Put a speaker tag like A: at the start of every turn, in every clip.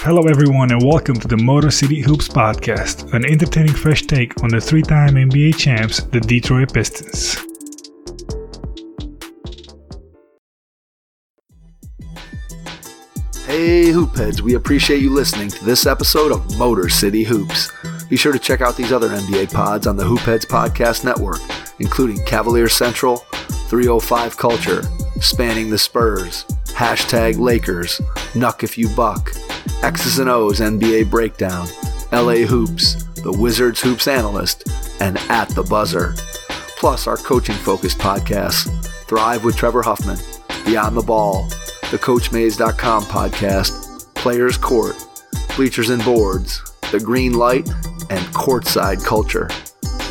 A: Hello, everyone, and welcome to the Motor City Hoops Podcast, an entertaining fresh take on the three time NBA champs, the Detroit Pistons.
B: Hey, Hoopheads, we appreciate you listening to this episode of Motor City Hoops. Be sure to check out these other NBA pods on the Hoopheads Podcast Network, including Cavalier Central, 305 Culture, Spanning the Spurs, Hashtag Lakers, Nuck If You Buck, X's and O's NBA Breakdown, LA Hoops, The Wizards Hoops Analyst, and At the Buzzer. Plus our coaching focused podcasts, Thrive with Trevor Huffman, Beyond the Ball, the CoachMaze.com podcast, Players Court, Bleachers and Boards, The Green Light, and Courtside Culture.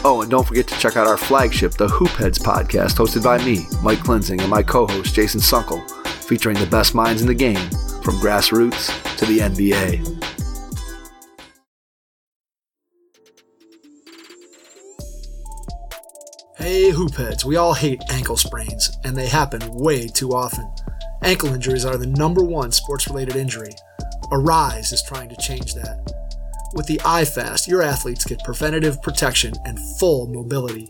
B: Oh, and don't forget to check out our flagship, the Hoopheads podcast, hosted by me, Mike Klinzing, and my co-host, Jason Sunkel, featuring the best minds in the game, from grassroots to the NBA. Hey, Hoopheads, we all hate ankle sprains, and they happen way too often. Ankle injuries are the number one sports related injury. ARYSE is trying to change that. With the iFast, your athletes get preventative protection and full mobility.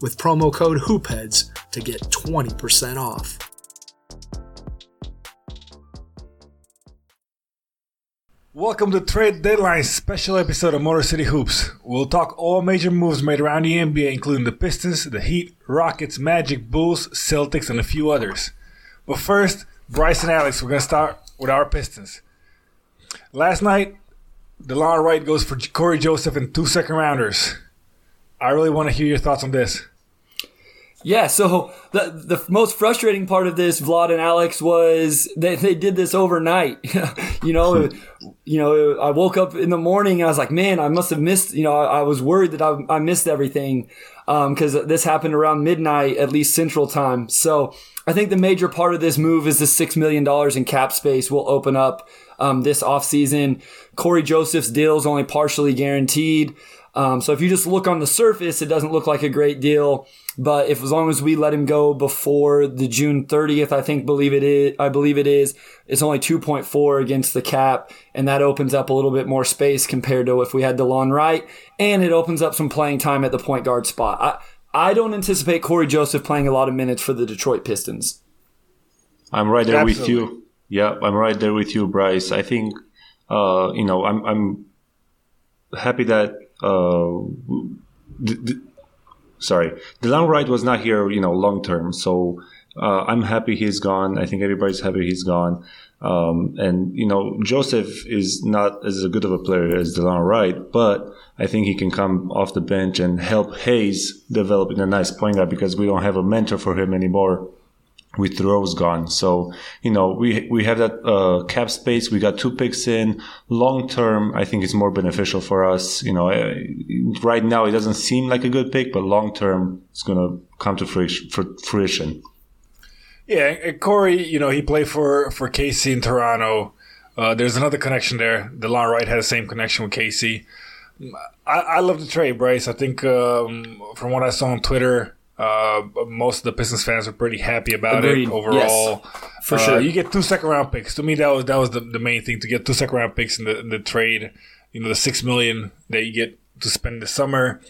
B: with promo code HOOPHEADS to get 20% off.
A: Welcome to Trade Deadline special episode of Motor City Hoops. We'll talk all major moves made around the NBA, including the Pistons, the Heat, Rockets, Magic, Bulls, Celtics, and a few others. But first, Bryce and Alex, we're going to start with our Pistons. Last night, DeLon Wright goes for Corey Joseph and two second rounders. I really want to hear your thoughts on this.
C: Yeah, so the the most frustrating part of this, Vlad and Alex, was that they did this overnight. you know, you know, I woke up in the morning and I was like, man, I must have missed. You know, I, I was worried that I, I missed everything because um, this happened around midnight, at least Central Time. So I think the major part of this move is the six million dollars in cap space will open up um, this offseason. Corey Joseph's deal is only partially guaranteed. Um, so if you just look on the surface, it doesn't look like a great deal. But if as long as we let him go before the June 30th, I think believe it is, I believe it is, it's only 2.4 against the cap, and that opens up a little bit more space compared to if we had DeLon Wright, and it opens up some playing time at the point guard spot. I I don't anticipate Corey Joseph playing a lot of minutes for the Detroit Pistons.
D: I'm right there Absolutely. with you. Yeah, I'm right there with you, Bryce. I think, uh, you know, I'm, I'm happy that, uh, sorry, DeLon Wright was not here, you know, long term. So uh, I'm happy he's gone. I think everybody's happy he's gone. Um, and you know, Joseph is not as good of a player as DeLon Wright, but I think he can come off the bench and help Hayes develop in a nice point guard because we don't have a mentor for him anymore with Rose gone. So, you know, we, we have that, uh, cap space. We got two picks in long term. I think it's more beneficial for us. You know, uh, right now it doesn't seem like a good pick, but long term it's going to come to fruition.
A: Yeah. Corey, you know, he played for, for Casey in Toronto. Uh, there's another connection there. DeLon Wright has the same connection with Casey. I, I love the trade, Bryce. I think, um, from what I saw on Twitter, uh, most of the Pistons fans are pretty happy about Agreed. it overall. Yes,
C: for uh, sure,
A: you get two second round picks. To me, that was that was the, the main thing to get two second round picks in the, in the trade. You know, the six million that you get to spend the summer.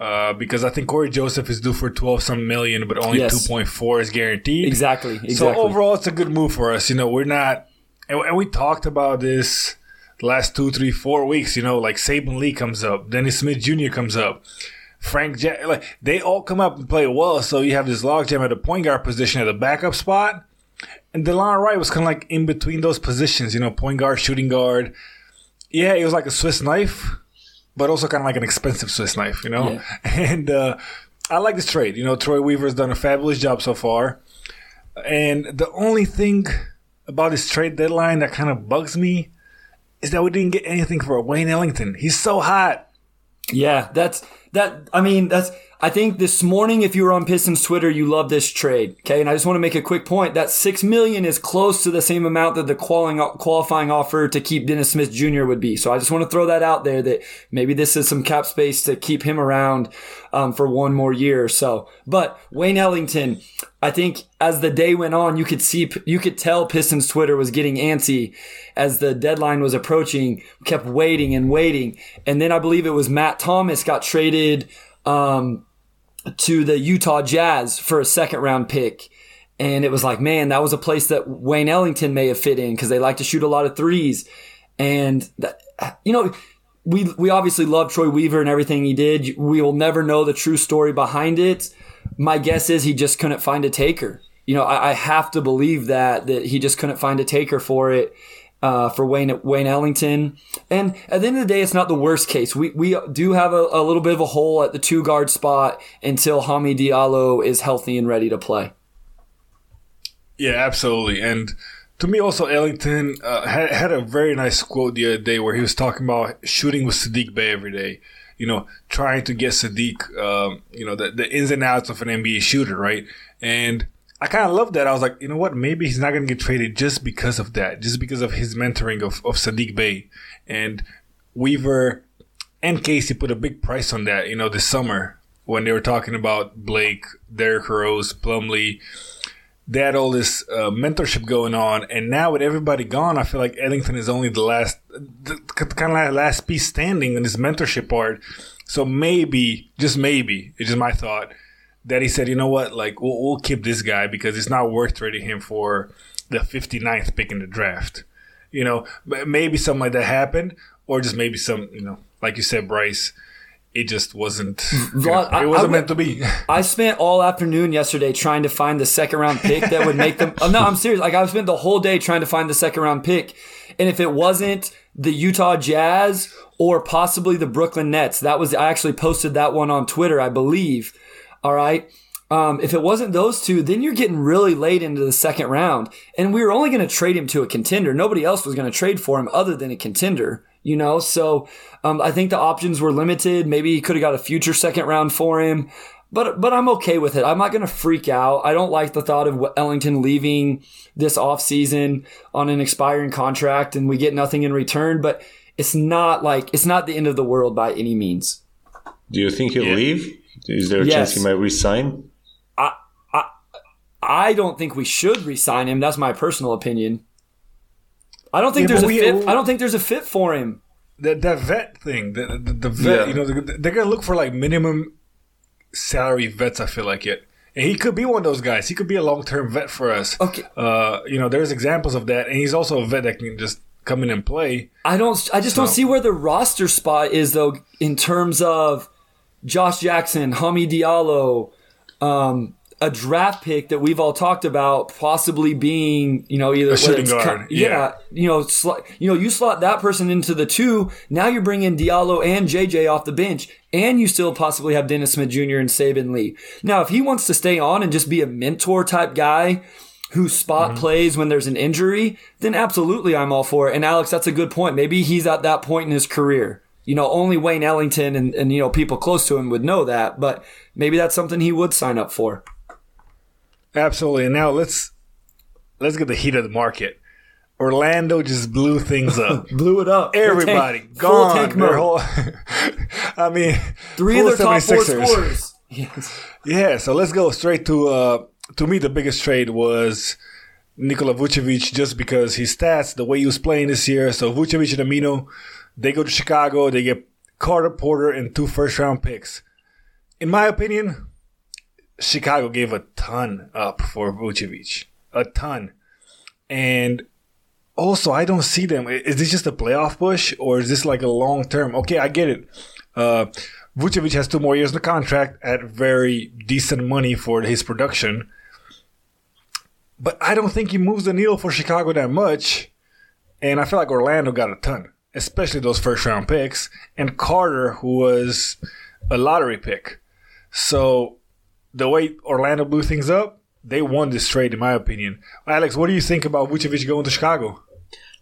A: Uh, because I think Corey Joseph is due for twelve some million, but only yes. two point four is guaranteed.
C: Exactly, exactly.
A: So overall, it's a good move for us. You know, we're not, and, and we talked about this the last two, three, four weeks. You know, like Saben Lee comes up, Dennis Smith Jr. comes up. Frank Jack, like they all come up and play well. So you have this logjam at the point guard position at the backup spot. And DeLon Wright was kind of like in between those positions, you know, point guard, shooting guard. Yeah, it was like a Swiss knife, but also kind of like an expensive Swiss knife, you know? Yeah. And uh, I like this trade. You know, Troy Weaver's done a fabulous job so far. And the only thing about this trade deadline that kind of bugs me is that we didn't get anything for Wayne Ellington. He's so hot.
C: Yeah, that's that. I mean, that's. I think this morning, if you were on Pistons Twitter, you love this trade. Okay, and I just want to make a quick point. That six million is close to the same amount that the qualifying offer to keep Dennis Smith Jr. would be. So I just want to throw that out there that maybe this is some cap space to keep him around um, for one more year or so. But Wayne Ellington, I think as the day went on, you could see, you could tell Pistons Twitter was getting antsy as the deadline was approaching, kept waiting and waiting. And then I believe it was Matt Thomas got traded, um, to the Utah Jazz for a second round pick. And it was like, man, that was a place that Wayne Ellington may have fit in because they like to shoot a lot of threes. And that, you know, we we obviously love Troy Weaver and everything he did. We will never know the true story behind it. My guess is he just couldn't find a taker. You know, I, I have to believe that that he just couldn't find a taker for it. Uh, for Wayne Wayne Ellington. And at the end of the day, it's not the worst case. We we do have a, a little bit of a hole at the two guard spot until Hami Diallo is healthy and ready to play.
A: Yeah, absolutely. And to me, also Ellington uh, had had a very nice quote the other day where he was talking about shooting with Saddiq Bey every day. You know, trying to get Saddiq, um, you know, the, the ins and outs of an NBA shooter, right? And I kind of love that. I was like, you know what? Maybe he's not going to get traded just because of that, just because of his mentoring of, of Saddiq Bey. And Weaver and Casey put a big price on that, you know, this summer when they were talking about Blake, Derrick Rose, Plumlee. They had all this uh, mentorship going on. And now with everybody gone, I feel like Ellington is only the last, the, kind of like last piece standing in this mentorship part. So maybe, just maybe, it's just my thought that he said, you know what, like we'll, we'll keep this guy because it's not worth trading him for the 59th pick in the draft. You know, maybe something like that happened, or just maybe some, you know, like you said, Bryce, it just wasn't. Vlad, it wasn't I, meant to be.
C: I spent all afternoon yesterday trying to find the second round pick that would make them. oh, no, I'm serious. Like I spent the whole day trying to find the second round pick, and if it wasn't the Utah Jazz or possibly the Brooklyn Nets, that was I actually posted that one on Twitter, I believe. All right. Um, if it wasn't those two, then you're getting really late into the second round. And we were only going to trade him to a contender. Nobody else was going to trade for him other than a contender, you know? So um, I think the options were limited. Maybe he could have got a future second round for him. But, but I'm okay with it. I'm not going to freak out. I don't like the thought of Ellington leaving this offseason on an expiring contract and we get nothing in return. But it's not like, it's not the end of the world by any means.
D: Do you think he'll yeah. leave? Is there a yes. chance he might resign?
C: I, I, I don't think we should resign him. That's my personal opinion. I don't think yeah, there's a we, fit. I don't think there's a fit for him.
A: That that vet thing, the the, the vet, yeah. you know, they're gonna look for like minimum salary vets. I feel like it, and he could be one of those guys. He could be a long term vet for us. Okay, uh, you know, there's examples of that, and he's also a vet that can just come in and play.
C: I don't. I just so. don't see where the roster spot is though, in terms of Josh Jackson, Hami Diallo, um, a draft pick that we've all talked about possibly being, you know, either
A: a shooting guard.
C: yeah, yeah, you know, sl- you know, you slot that person into the two. Now you're bringing Diallo and JJ off the bench, and you still possibly have Dennis Smith Jr. and Saben Lee. Now, if he wants to stay on and just be a mentor type guy who spot mm-hmm. plays when there's an injury, then absolutely I'm all for it. And Alex, that's a good point. Maybe he's at that point in his career you know, only Wayne Ellington and, and, you know, people close to him would know that, but maybe that's something he would sign up for.
A: Absolutely. And now let's let's get the heat of the market. Orlando just blew things up.
C: blew it up.
A: Everybody tank, gone. Full tank mode. Whole, I mean,
C: three of their top four scorers. Yes.
A: Yeah. So let's go straight to uh, to me the biggest trade was Nikola Vucevic just because his stats, the way he was playing this year. So Vucevic and Aminu they go to Chicago. They get Carter Porter and two first round picks. In my opinion, Chicago gave a ton up for Vucevic. A ton. And also, I don't see them. Is this just a playoff push or is this like a long term? Okay, I get it. Uh, Vucevic has two more years in the contract at very decent money for his production. But I don't think he moves the needle for Chicago that much. And I feel like Orlando got a ton especially those first round picks, and Carter, who was a lottery pick. So the way Orlando blew things up, they won this trade, in my opinion. Alex, what do you think about Vucevic going to Chicago?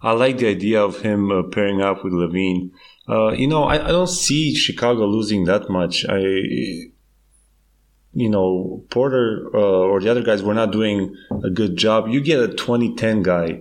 D: I like the idea of him uh, pairing up with LaVine. Uh, you know, I, I don't see Chicago losing that much. I, you know, Porter uh, or the other guys were not doing a good job. You get a 2010 guy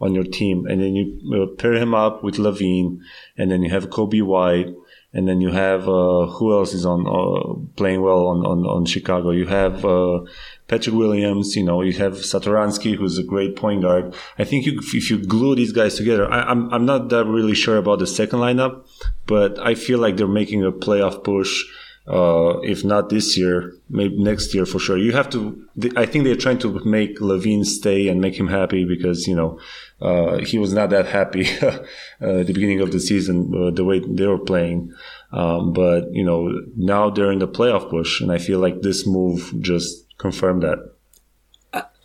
D: on your team, and then you pair him up with LaVine, and then you have Coby White, and then you have uh, who else is on uh, playing well on, on, on Chicago? You have uh, Patrick Williams. You know, you have Satoransky, who's a great point guard. I think you, if you glue these guys together, I, I'm I'm not that really sure about the second lineup, but I feel like they're making a playoff push. Uh, if not this year, maybe next year for sure. You have to. I think they're trying to make LaVine stay and make him happy because you know uh, he was not that happy uh, at the beginning of the season uh, the way they were playing. Um, but you know now they're in the playoff push, and I feel like this move just confirmed that.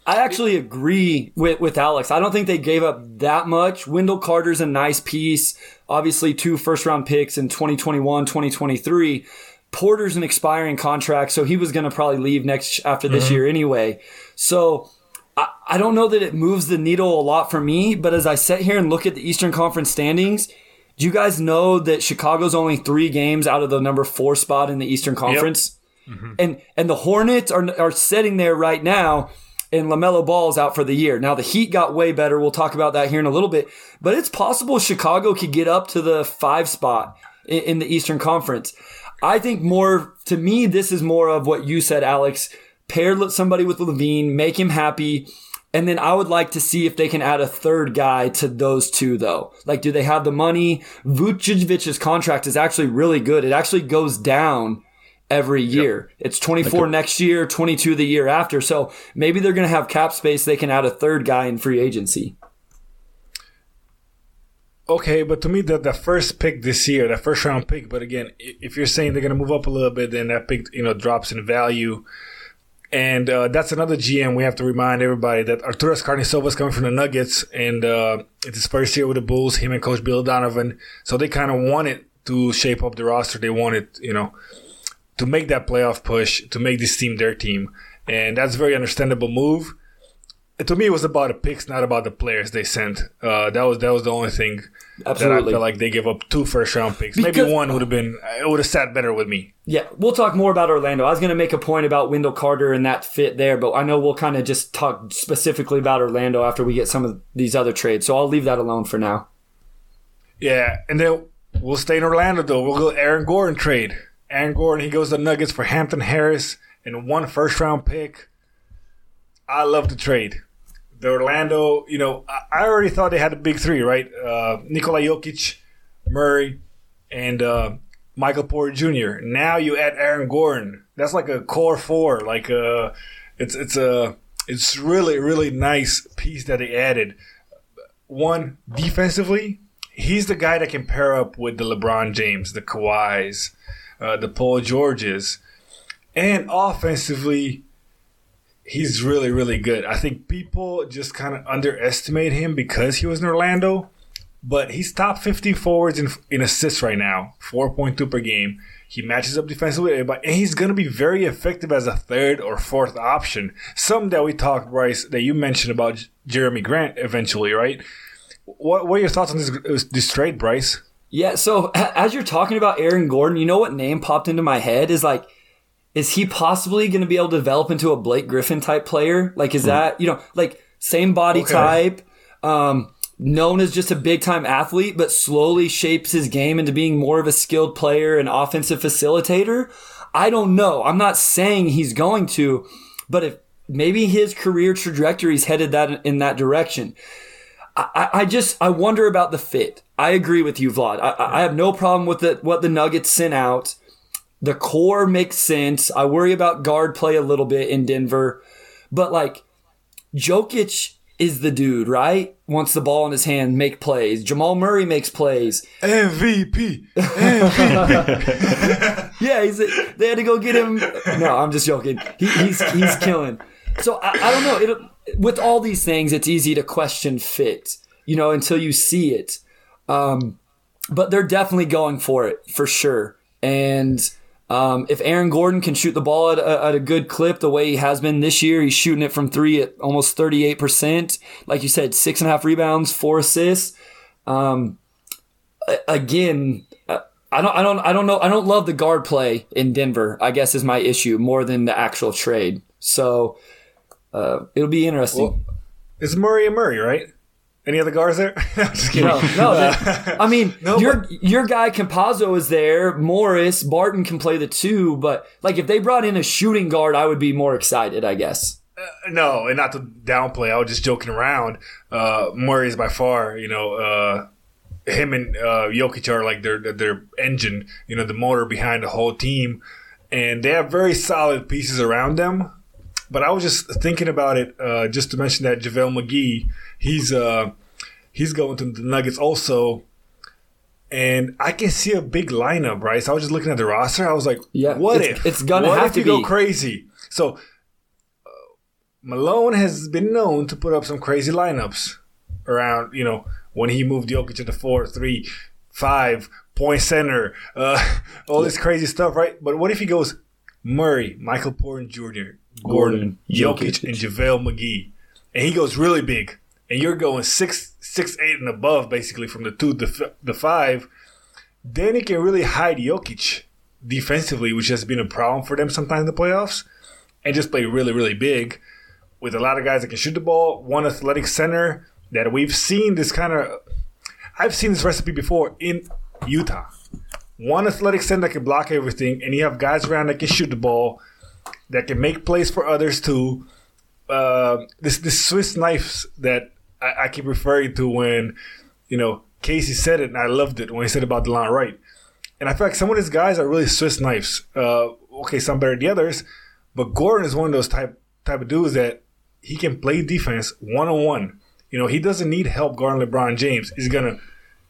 C: I actually agree with, with Alex. I don't think they gave up that much. Wendell Carter's a nice piece. Obviously, two first round picks in 2021, 2023. Porter's an expiring contract, so he was going to probably leave next after this mm-hmm. year anyway. So I, I don't know that it moves the needle a lot for me, but as I sit here and look at the Eastern Conference standings, do you guys know that Chicago's only three games out of the number four spot in the Eastern Conference? Yep. Mm-hmm. And and the Hornets are are sitting there right now and LaMelo Ball's out for the year. Now the Heat got way better. We'll talk about that here in a little bit. But it's possible Chicago could get up to the five spot in, in the Eastern Conference. I think more to me, this is more of what you said, Alex. Pair somebody with LaVine, make him happy. And then I would like to see if they can add a third guy to those two, though. Like, do they have the money? Vucevic's contract is actually really good. It actually goes down every year. Yep. It's 24 like a- next year, 22 the year after. So maybe they're going to have cap space. They can add a third guy in free agency.
A: Okay, but to me, the, the first pick this year, the first round pick, but again, if you're saying they're going to move up a little bit, then that pick, you know, drops in value. And uh, that's another GM we have to remind everybody that Arturas Karnisovas is coming from the Nuggets, and uh, it's his first year with the Bulls, him and Coach Bill Donovan. So they kind of wanted to shape up the roster. They wanted, you know, to make that playoff push, to make this team their team. And that's a very understandable move to me, it was about the picks, not about the players they sent. Uh, that was that was the only thing Absolutely. I feel like they gave up two first round picks. Because, Maybe one would have been it would have sat better with me.
C: Yeah, we'll talk more about Orlando. I was going to make a point about Wendell Carter and that fit there, but I know we'll kind of just talk specifically about Orlando after we get some of these other trades. So I'll leave that alone for now.
A: Yeah, and then we'll stay in Orlando though. We'll go Aaron Gordon trade. Aaron Gordon he goes to Nuggets for Hampton Harris and one first round pick. I love the trade the Orlando, you know, I already thought they had a big three, right? Uh, Nikola Jokic, Murray, and uh, Michael Porter Jr. Now you add Aaron Gordon. That's like a core four. Like uh, it's it's a it's really really nice piece that they added. One defensively, he's the guy that can pair up with the LeBron James, the Kawhis, uh, the Paul Georges, and offensively he's really, really good. I think people just kind of underestimate him because he was in Orlando, but he's top 50 forwards in, in assists right now, 4.2 per game. He matches up defensively, and he's going to be very effective as a third or fourth option. Something that we talked, Bryce, that you mentioned about Jerami Grant eventually, right? What, what are your thoughts on this, this trade, Bryce?
C: Yeah, so as you're talking about Aaron Gordon, you know what name popped into my head is like – is he possibly going to be able to develop into a Blake Griffin type player? Like, is hmm. that, you know, like same body okay. type, um, known as just a big time athlete, but slowly shapes his game into being more of a skilled player and offensive facilitator? I don't know. I'm not saying he's going to, but if maybe his career trajectory is headed that in that direction. I, I just I wonder about the fit. I agree with you, Vlad. I, I have no problem with the, what the Nuggets sent out. The core makes sense. I worry about guard play a little bit in Denver, but like Jokic is the dude, right? Wants the ball in his hand, make plays. Jamal Murray makes plays.
A: MVP. MVP.
C: yeah, he's a, they had to go get him. No, I'm just joking. He, he's he's killing. So I, I don't know. It, with all these things, it's easy to question fit, you know, until you see it. Um, but they're definitely going for it for sure. And Um, if Aaron Gordon can shoot the ball at a, at a, good clip the way he has been this year, he's shooting it from three at almost 38%. Like you said, six and a half rebounds, four assists. Um, again, I don't, I don't, I don't know. I don't love the guard play in Denver. I guess is my issue more than the actual trade. So uh, it'll be interesting. Well,
A: it's Murray and Murray, right? Any other guards there? no, just kidding.
C: No, no. I mean, no, your but, your guy Campazzo is there. Morris Barton can play the two, but like if they brought in a shooting guard, I would be more excited. I guess.
A: Uh, no, and not to downplay. I was just joking around. Uh, Murray is by far, you know, uh, him and uh, Jokic are like their their engine, you know, the motor behind the whole team, and they have very solid pieces around them. But I was just thinking about it, uh, just to mention that JaVale McGee, he's uh, he's going to the Nuggets also, and I can see a big lineup, right? So I was just looking at the roster. I was like, yeah, what
C: it's,
A: if
C: it's gonna what have if to
A: you
C: be.
A: go crazy? So uh, Malone has been known to put up some crazy lineups around, you know when he moved Jokic to the four, three, five point center, uh, all this crazy stuff, right? But what if he goes Murray, Michael Porter Jr., Gordon, Jokic, Jokic, and JaVale McGee, and he goes really big, and you're going six, six, eight and above, basically from the two to the five, then he can really hide Jokic defensively, which has been a problem for them sometimes in the playoffs, and just play really, really big with a lot of guys that can shoot the ball, one athletic center that we've seen this kind of. I've seen this recipe before in Utah. One athletic center that can block everything, and you have guys around that can shoot the ball, that can make plays for others too. Uh, this this Swiss knives that I, I, keep referring to when you know Casey said it, and I loved it when he said about Delon Wright. And I feel like some of these guys are really Swiss knives. Uh, okay, some better than the others, but Gordon is one of those type type of dudes that he can play defense one on one. You know, he doesn't need help guarding LeBron James. Is he to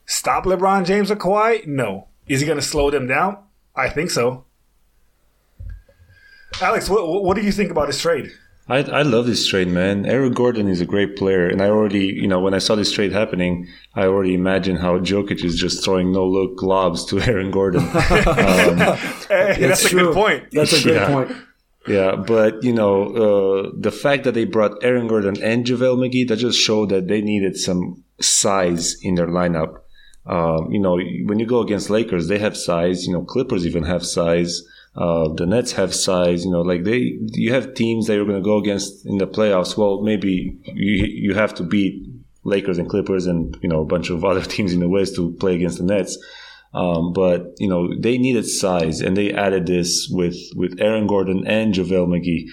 A: stop LeBron James or Kawhi? No. Is he to slow them down? I think so. Alex, what, what do you think about this trade?
D: I, I love this trade, man. Eric Gordon is a great player, and I already, you know, when I saw this trade happening, I already imagined how Jokic is just throwing no look lobs to Aaron Gordon.
A: Um, hey, that's a good point.
C: That's a good yeah. point.
D: Yeah, but you know, uh, the fact that they brought Aaron Gordon and JaVale McGee, that just showed that they needed some size in their lineup. Um, you know, when you go against Lakers, they have size. You know, Clippers even have size. Uh, the Nets have size. You know, like they, you have teams that you're going to go against in the playoffs. Well, maybe you you have to beat Lakers and Clippers and you know a bunch of other teams in the West to play against the Nets. Um, but you know they needed size, and they added this with with Aaron Gordon and JaVale McGee,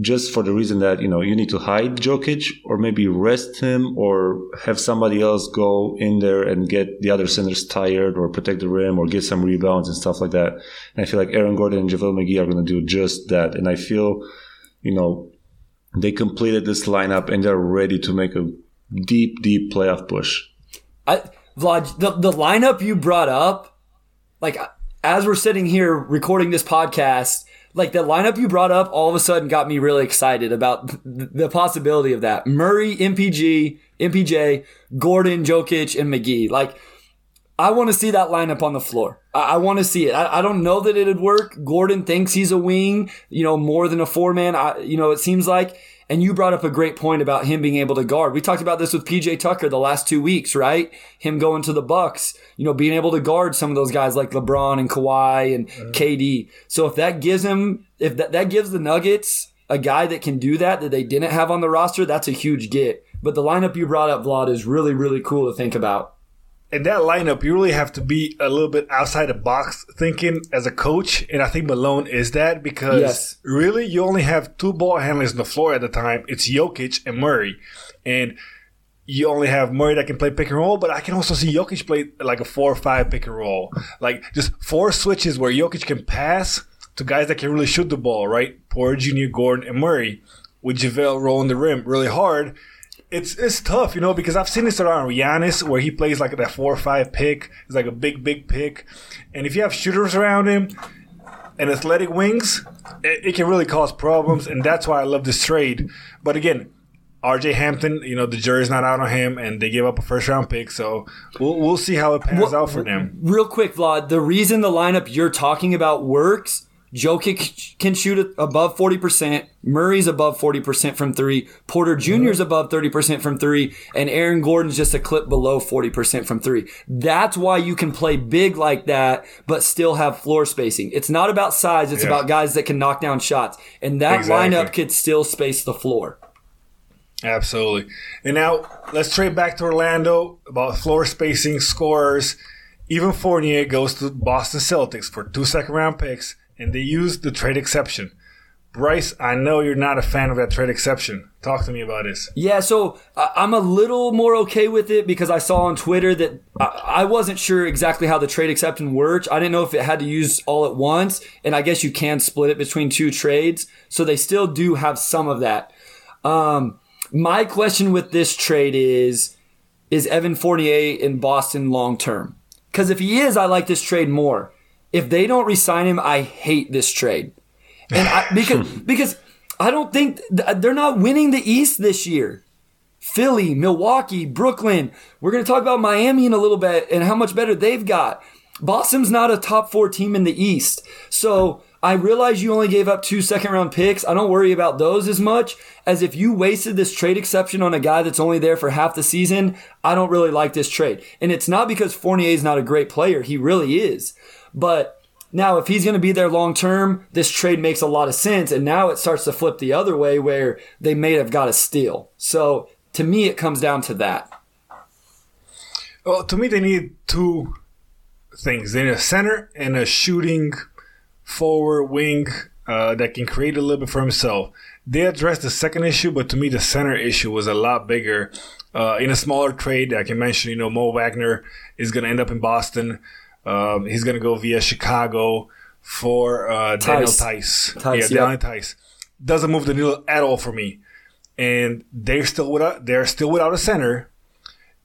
D: just for the reason that you know you need to hide Jokic or maybe rest him or have somebody else go in there and get the other centers tired or protect the rim or get some rebounds and stuff like that. And I feel like Aaron Gordon and JaVale McGee are going to do just that. And I feel, you know, they completed this lineup and they're ready to make a deep, deep playoff push.
C: I Vlad, the, the lineup you brought up, like as we're sitting here recording this podcast, like the lineup you brought up all of a sudden got me really excited about the possibility of that. Murray, MPG, MPJ, Gordon, Jokic, and McGee. Like, I want to see that lineup on the floor. I, I want to see it. I, I, don't know that it'd work. Gordon thinks he's a wing, you know, more than a four man. You know, it seems like. And you brought up a great point about him being able to guard. We talked about this with PJ Tucker the last two weeks, right? Him going to the Bucks, you know, being able to guard some of those guys like LeBron and Kawhi and mm-hmm. KD. So if that gives him, if that, that gives the Nuggets a guy that can do that that they didn't have on the roster, that's a huge get. But the lineup you brought up, Vlad, is really, really cool to think about
A: in that lineup, you really have to be a little bit outside the box thinking as a coach. And I think Malone is that because yes. really you only have two ball handlers on the floor at the time. It's Jokic and Murray. And you only have Murray that can play pick and roll, but I can also see Jokic play like a four or five pick and roll. Like just four switches where Jokic can pass to guys that can really shoot the ball, right? Poor Jr., Gordon, and Murray with JaVale rolling the rim really hard it's it's tough, you know, because I've seen this around Giannis where he plays like that four or five pick. It's like a big, big pick. And if you have shooters around him and athletic wings, it, it can really cause problems. And that's why I love this trade. But again, RJ Hampton, you know, the jury's not out on him and they gave up a first round pick. So we'll, we'll see how it pans well, out for them.
C: Real quick, Vlad, the reason the lineup you're talking about works Jokic can shoot above 40%. Murray's above 40% from three. Porter mm-hmm. Jr.'s above 30% from three. And Aaron Gordon's just a clip below 40% from three. That's why you can play big like that, but still have floor spacing. It's not about size. It's
A: Yeah.
C: about guys that can knock down shots. And that
A: Exactly.
C: lineup could still space the floor.
A: Absolutely. And now let's trade back to Orlando about floor spacing, scorers. Evan Fournier goes to Boston Celtics for two second round picks, and they use the trade exception. Bryce, I know you're not a fan of that trade exception. Talk to me about this.
C: Yeah, so I'm a little more okay with it because I saw on Twitter that I wasn't sure exactly how the trade exception works. I didn't know if it had to use all at once, and I guess you can split it between two trades. So they still do have some of that. Um, my question with this trade is: Is Evan Fournier in Boston long term? Because if he is, I like this trade more. If they don't resign him, I hate this trade. And I, because because I don't think th- they're not winning the East this year. Philly, Milwaukee, Brooklyn. We're going to talk about Miami in a little bit and how much better they've got. Boston's not a top four team in the East. So I realize you only gave up two second round picks. I don't worry about those as much as if you wasted this trade exception on a guy that's only there for half the season. I don't really like this trade. And it's not because Fournier is not a great player. He really is. But now, if he's going to be there long term, this trade makes a lot of sense. And now it starts to flip the other way where they may have got a steal. So to me, it comes down to that.
A: Well, to me, they need two things. They need a center and a shooting forward wing uh, that can create a little bit for himself. They addressed the second issue, but to me, the center issue was a lot bigger. Uh, in a smaller trade, I can mention, you know, Mo Wagner is going to end up in Boston. Um, he's going to go via Chicago for uh, Daniel
C: Theis.
A: Theis.
C: Theis,
A: yeah. Daniel Theis. Doesn't move the needle at all for me. And they're still without, they're still without a center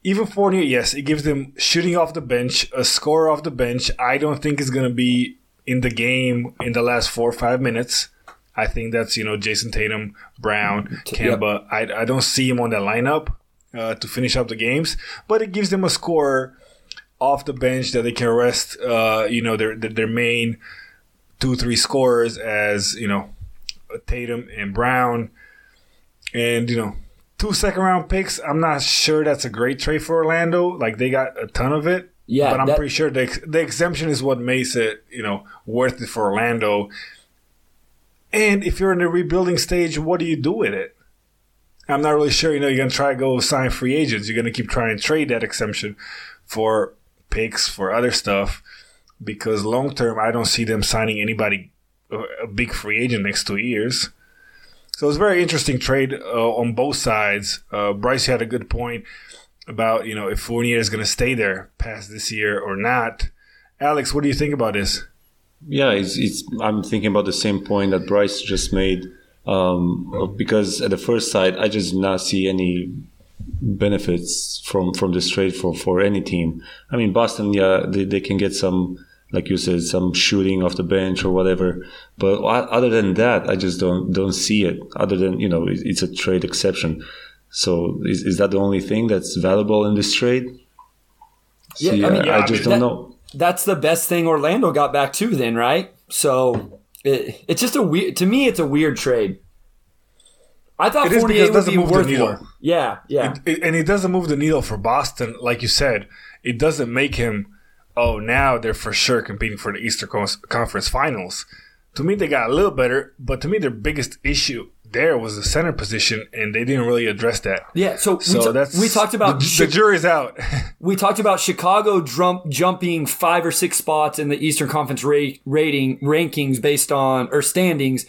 A: Evan Fournier, yes, it gives them shooting off the bench, a score off the bench. I don't think is going to be in the game in the last four or five minutes. I think that's you know Jayson Tatum, Brown, Kemba. I, I don't see him on that lineup uh, to finish up the games, but it gives them a score off the bench that they can rest. Uh, you know their their their main two three scorers as you know Tatum and Brown, and you know two second round picks. I'm not sure that's a great trade for Orlando. Like they got a ton of it.
C: Yeah,
A: but I'm
C: that-
A: pretty sure the ex- the exemption is what makes it you know worth it for Orlando. And if you're in the rebuilding stage, what do you do with it? I'm not really sure. You know, you're gonna try to go sign free agents. You're gonna keep trying to trade that exemption for picks for other stuff because long term, I don't see them signing anybody a a big free agent next two years. So it's very interesting trade uh, on both sides. Uh, Bryce had a good point about you know if Fournier is going to stay there past this year or not. Alex, what do you think about this?
D: Yeah, it's, it's. I'm thinking about the same point that Bryce just made. Um, because at the first sight, I just not see any benefits from from this trade for for any team. I mean, Boston, yeah, they, they can get some, like you said, some shooting off the bench or whatever. But other than that, I just don't don't see it. Other than you know, it's a trade exception. So is, is that the only thing that's valuable in this trade?
C: Yeah,
D: See,
C: I mean,
D: I,
A: yeah, I
D: just
A: mean,
D: don't
C: that-
D: know.
C: That's the best thing Orlando got back too, then, right? So it, it's just a weird. To me, it's a weird trade. I thought
A: It is
C: Fournier
A: because it
C: would
A: doesn't
C: be
A: move the
C: worth
A: needle.
C: more. Yeah, yeah.
A: It- and it doesn't move the needle for Boston, like you said. It doesn't make him. Oh, now they're for sure competing for the Eastern Con- Conference Finals. To me, they got a little better, but to me, their biggest issue there was the center position, and they didn't really address that.
C: Yeah, so, we,
A: So that's
C: we talked about
A: the,
C: Chi-
A: the jury's out.
C: we talked about Chicago jump, jumping five or six spots in the Eastern Conference ra- rating rankings based on or standings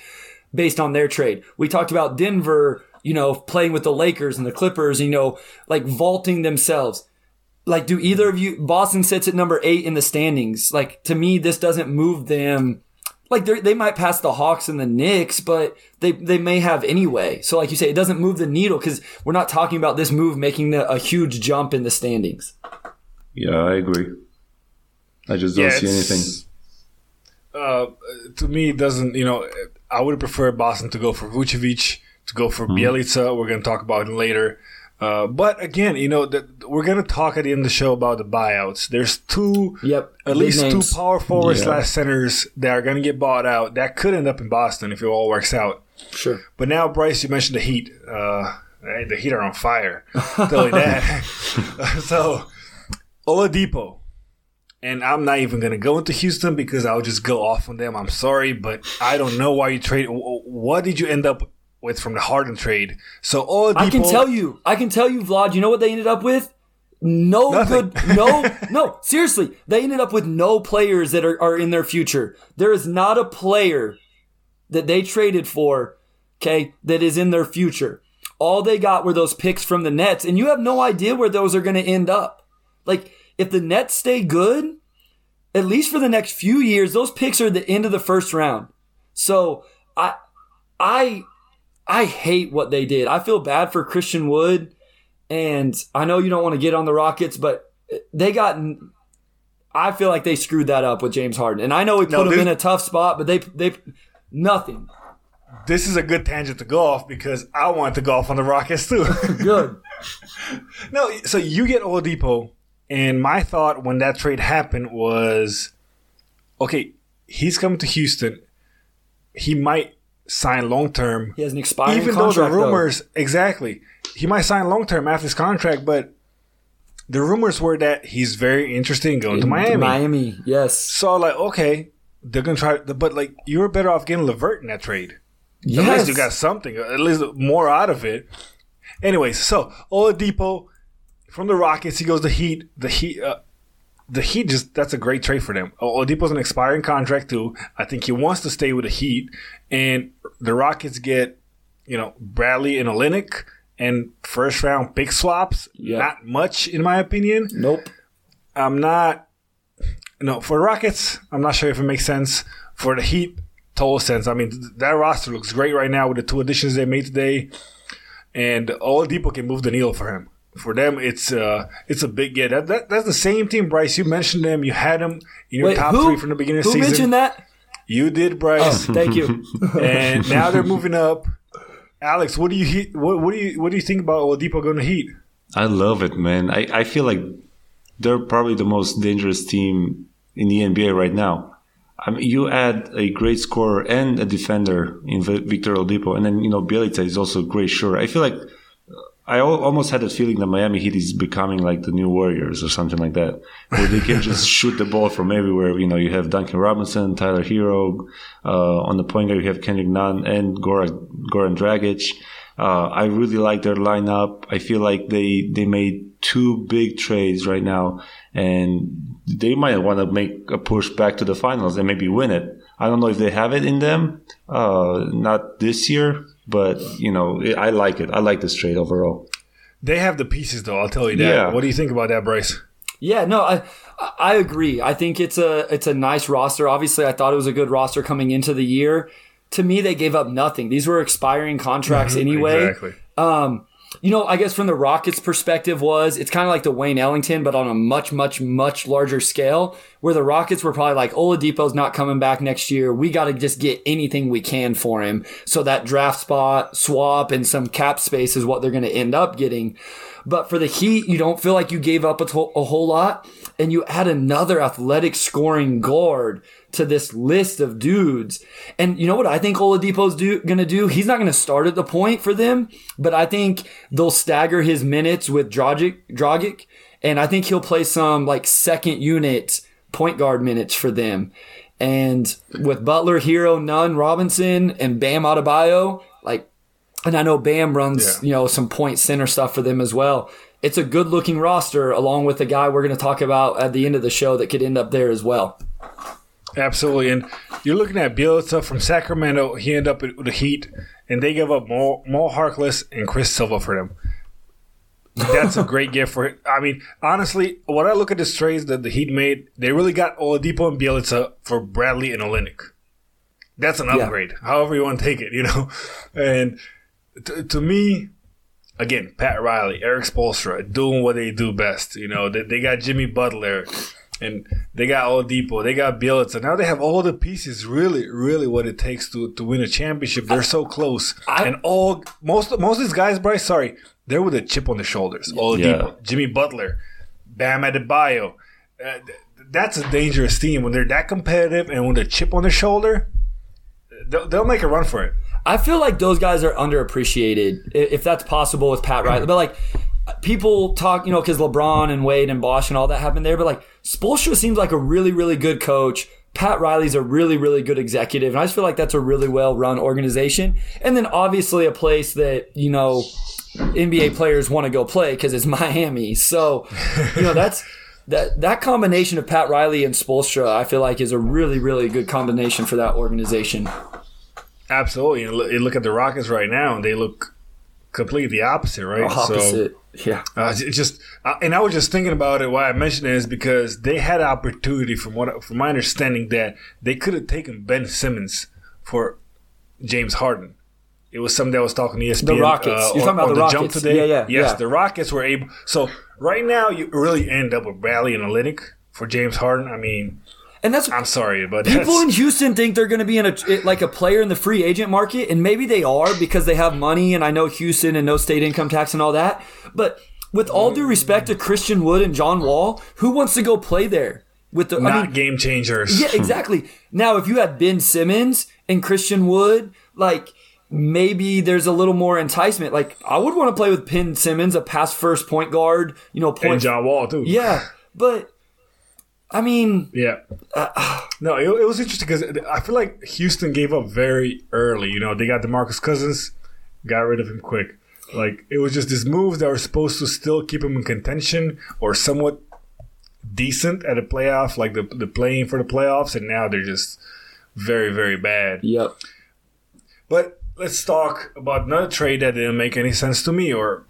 C: based on their trade. We talked about Denver, you know, playing with the Lakers and the Clippers, you know, like vaulting themselves. Like, do either of you? Boston sits at number eight in the standings. Like, to me, this doesn't move them. Like, they they might pass the Hawks and the Knicks, but they they may have anyway. So, like you say, it doesn't move the needle because we're not talking about this move making the, a huge jump in the standings.
D: Yeah, I agree. I just don't see anything.
A: Uh, to me, it doesn't. You know, I would prefer Boston to go for Vucevic, to go for
D: Hmm.
A: Bjelica. We're going to talk about him later. Uh, but again, you know, the, we're gonna talk at the end of the show about the buyouts. There's two,
C: Yep.
A: at
C: big
A: least
C: names.
A: two power forwards
D: Yeah.
A: slash centers that are gonna get bought out. That could end up in Boston if it all works out.
C: Sure.
A: But now, Bryce, you mentioned the Heat. Uh, the Heat are on fire. Tell you that. so, Oladipo. And I'm not even going to go into Houston because I'll just go off on them. I'm sorry, but I don't know why you trade. What did you end up with from the Harden trade? So, Oladipo.
C: I can tell you. I can tell you, Vlad. You know what they ended up with? No
A: Nothing.
C: good. No, no. Seriously, they ended up with no players that are, are in their future. There is not a player that they traded for, okay, that is in their future. All they got were those picks from the Nets, and you have no idea where those are going to end up. Like, if the Nets stay good, at least for the next few years, those picks are the end of the first round. So I, I, I hate what they did. I feel bad for Christian Wood, and I know you don't want to get on the Rockets, but they got. I feel like they screwed that up with James Harden, and I know we put
A: No,
C: him in a tough spot, but they they nothing
A: This is a good tangent to go off because I want to go off on the Rockets too.
C: good.
A: No, so you get Oladipo, and my thought when that trade happened was, okay, he's coming to Houston. He might sign long term,
C: He has an expiring
A: even though the
C: contract. though.
A: rumors exactly he might sign long term after his contract, but the rumors were that he's very interested in going to Miami.
C: Miami, yes,
A: So like, okay, they're gonna try, but like you were better off getting LeVert in that trade. At
C: yes.
A: least you got something, at least more out of it. Anyways, so Oladipo from the Rockets, he goes to Heat. The Heat, uh, the Heat just that's a great trade for them. Oladipo's an expiring contract too. I think he wants to stay with the Heat, and the Rockets get you know Bradley and Olynyk and first round pick swaps.
C: Yeah.
A: Not much in my opinion.
C: nope.
A: I'm not. No, for the Rockets, I'm not sure if it makes sense. For the Heat, total sense. I mean, th- that roster looks great right now with the two additions they made today, and Oladipo can move the needle for him. For them, it's uh, it's a big get. That, that that's the same team, Bryce. You mentioned them. You had them in your
C: Wait,
A: top
C: who?
A: three from the beginning of the season.
C: You mentioned that?
A: You did, Bryce,
C: Thank you.
A: and now they're moving up. Alex, what do you heat? What, what do you what do you think about Oladipo going to Heat?
D: I love it, man. I, I feel like they're probably the most dangerous team in the NBA right now. I mean, you add a great scorer and a defender in Victor Oladipo, and then you know Bjelica is also a great shooter. I feel like I almost had a feeling that Miami Heat is becoming like the new Warriors or something like that, where they can just shoot the ball from everywhere. You know, you have Duncan Robinson, Tyler Herro, uh, on the point guard you have Kendrick Nunn and Goran, Goran Dragic. Uh, I really like their lineup. I feel like they they made two big trades right now, and they might want to make a push back to the finals and maybe win it. I don't know if they have it in them, uh, not this year, but you know, I like it. I like this trade overall.
A: They have the pieces, though. I'll tell you that.
D: Yeah.
A: What do you think about that, Bryce?
C: Yeah, no, I I agree. I think it's a it's a nice roster. Obviously, I thought it was a good roster coming into the year. To me, they gave up nothing. These were expiring contracts anyway.
A: Exactly.
C: Um, you know, I guess from the Rockets' perspective was it's kind of like the Wayne Ellington, but on a much, much, much larger scale. Where the Rockets were probably like, Oladipo's not coming back next year. We got to just get anything we can for him. So that draft spot swap and some cap space is what they're going to end up getting. But for the Heat, you don't feel like you gave up a, to- a whole lot, and you add another athletic scoring guard to this list of dudes. And you know what I think Oladipo's do, gonna do? He's not gonna start at the point for them, but I think they'll stagger his minutes with Dragic, Dragic and I think he'll play some like second unit point guard minutes for them. And with Butler, Herro, Nunn, Robinson, and Bam Adebayo, like and I know Bam runs,
A: Yeah.
C: you know, some point center stuff for them as well. It's a good looking roster, along with the guy we're going to talk about at the end of the show that could end up there as well.
A: Absolutely, and you're looking at Bjelica from Sacramento. He ended up with the Heat, and they gave up Mo, Mo Harkless and Chris Silva for them. That's a great gift for. I mean, honestly, when I look at the trades that the Heat made, they really got Oladipo and Bjelica for Bradley and Olynyk. That's an
C: Yeah.
A: upgrade, however you want to take it, you know. And to, to me, again, Pat Riley, Erik Spoelstra doing what they do best. You know, they, they got Jimmy Butler. And they got Oladipo, they got Bjelica. Now they have all the pieces. Really, really, what it takes to, to win a championship. They're so close,
C: I-
A: and all most most of these guys, Bryce. Sorry, they're with a chip on their shoulders. Oladipo,
D: Yeah.
A: Jimmy Butler, Bam Adebayo. Uh, th- that's a dangerous team when they're that competitive and with a chip on their shoulder. They'll, they'll make a run for it.
C: I feel like those guys are underappreciated, if that's possible with Pat Riley. But like, people talk, you know, because LeBron and Wade and Bosh and all that happened there. But like, Spoelstra seems like a really, really good coach. Pat Riley's a really, really good executive, and I just feel like that's a really well run organization. And then obviously a place that you know NBA players want to go play because it's Miami. So you know that's. That, that combination of Pat Riley and Spoelstra, I feel like, is a really, really good combination for that organization.
A: Absolutely. You look at the Rockets right now, and they look completely the opposite, right?
C: Opposite, yeah.
A: Uh, just, uh, and I was just thinking about it. Why I mentioned it is because they had opportunity, from what, from my understanding, that they could have taken Ben Simmons for James Harden. It was something that was talking to ESPN.
C: The Rockets. You're
A: on-
C: talking about
A: on
C: the
A: Jump today.
C: Yeah, yeah,
A: Yes,
C: yeah.
A: the Rockets were able. So right now, you really end up with Bradley and Olynyk for James Harden. I mean,
C: And that's
A: I'm sorry, but
C: people in Houston think they're going to be in a like a player in the free agent market, and maybe they are because they have money. And I know Houston and no state income tax and all that. But with all due respect to Christian Wood and John Wall, who wants to go play there? With the,
A: not
C: I mean,
A: game changers.
C: yeah, exactly. Now, if you had Ben Simmons and Christian Wood, like maybe there's a little more enticement. Like I would want to play with Ben Simmons, a pass first point guard. You know, point
A: and John Wall too.
C: Yeah, but I mean,
A: Yeah. Uh, no, it, it was interesting because I feel like Houston gave up very early. You know, they got DeMarcus Cousins, got rid of him quick. Like, it was just these moves that were supposed to still keep him in contention or somewhat decent at a playoff, like the, the playing for the playoffs, and now they're just very, very bad.
C: yep.
A: But let's talk about another trade that didn't make any sense to me, or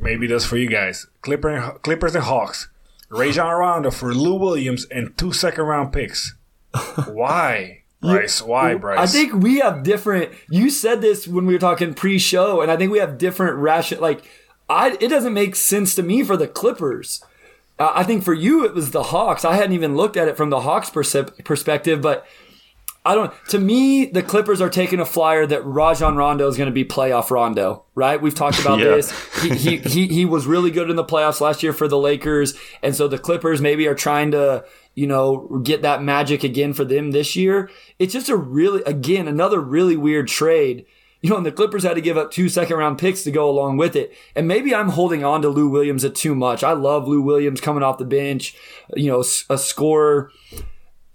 A: maybe does for you guys. Clipper, Clippers and Hawks. Rajon Rondo for Lou Williams and two second round picks. Why, Bryce? Why, Bryce?
C: I think we have different. You said this when we were talking pre-show, and I think we have different ration. Like, I it doesn't make sense to me for the Clippers. Uh, I think for you it was the Hawks. I hadn't even looked at it from the Hawks perspective, but I don't. To me, the Clippers are taking a flyer that Rajon Rondo is going to be playoff Rondo. Right? We've talked about
D: Yeah.
C: this. He, he he he was really good in the playoffs last year for the Lakers, and so the Clippers maybe are trying to you know get that magic again for them this year. It's just a really again another really weird trade. You know, and the Clippers had to give up two second round picks to go along with it. And maybe I'm holding on to Lou Williams at too much. I love Lou Williams coming off the bench, you know, a scorer.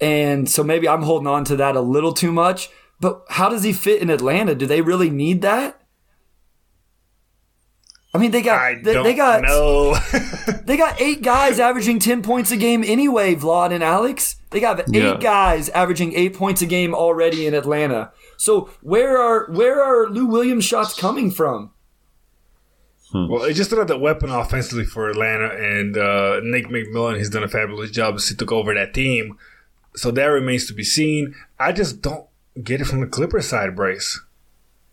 C: And so maybe I'm holding on to that a little too much. But how does he fit in Atlanta? Do they really need that? I mean, they got
A: I
C: they,
A: don't
C: they got
A: know.
C: they got eight guys averaging ten points a game anyway. Vlad and Alex, they got eight
D: Yeah.
C: guys averaging eight points a game already in Atlanta. So where are where are Lou Williams shots coming from?
A: well, it's just another weapon offensively for Atlanta, and uh, Nick McMillan has done a fabulous job as he took over that team. So that remains to be seen. I just don't get it from the Clippers side, Bryce.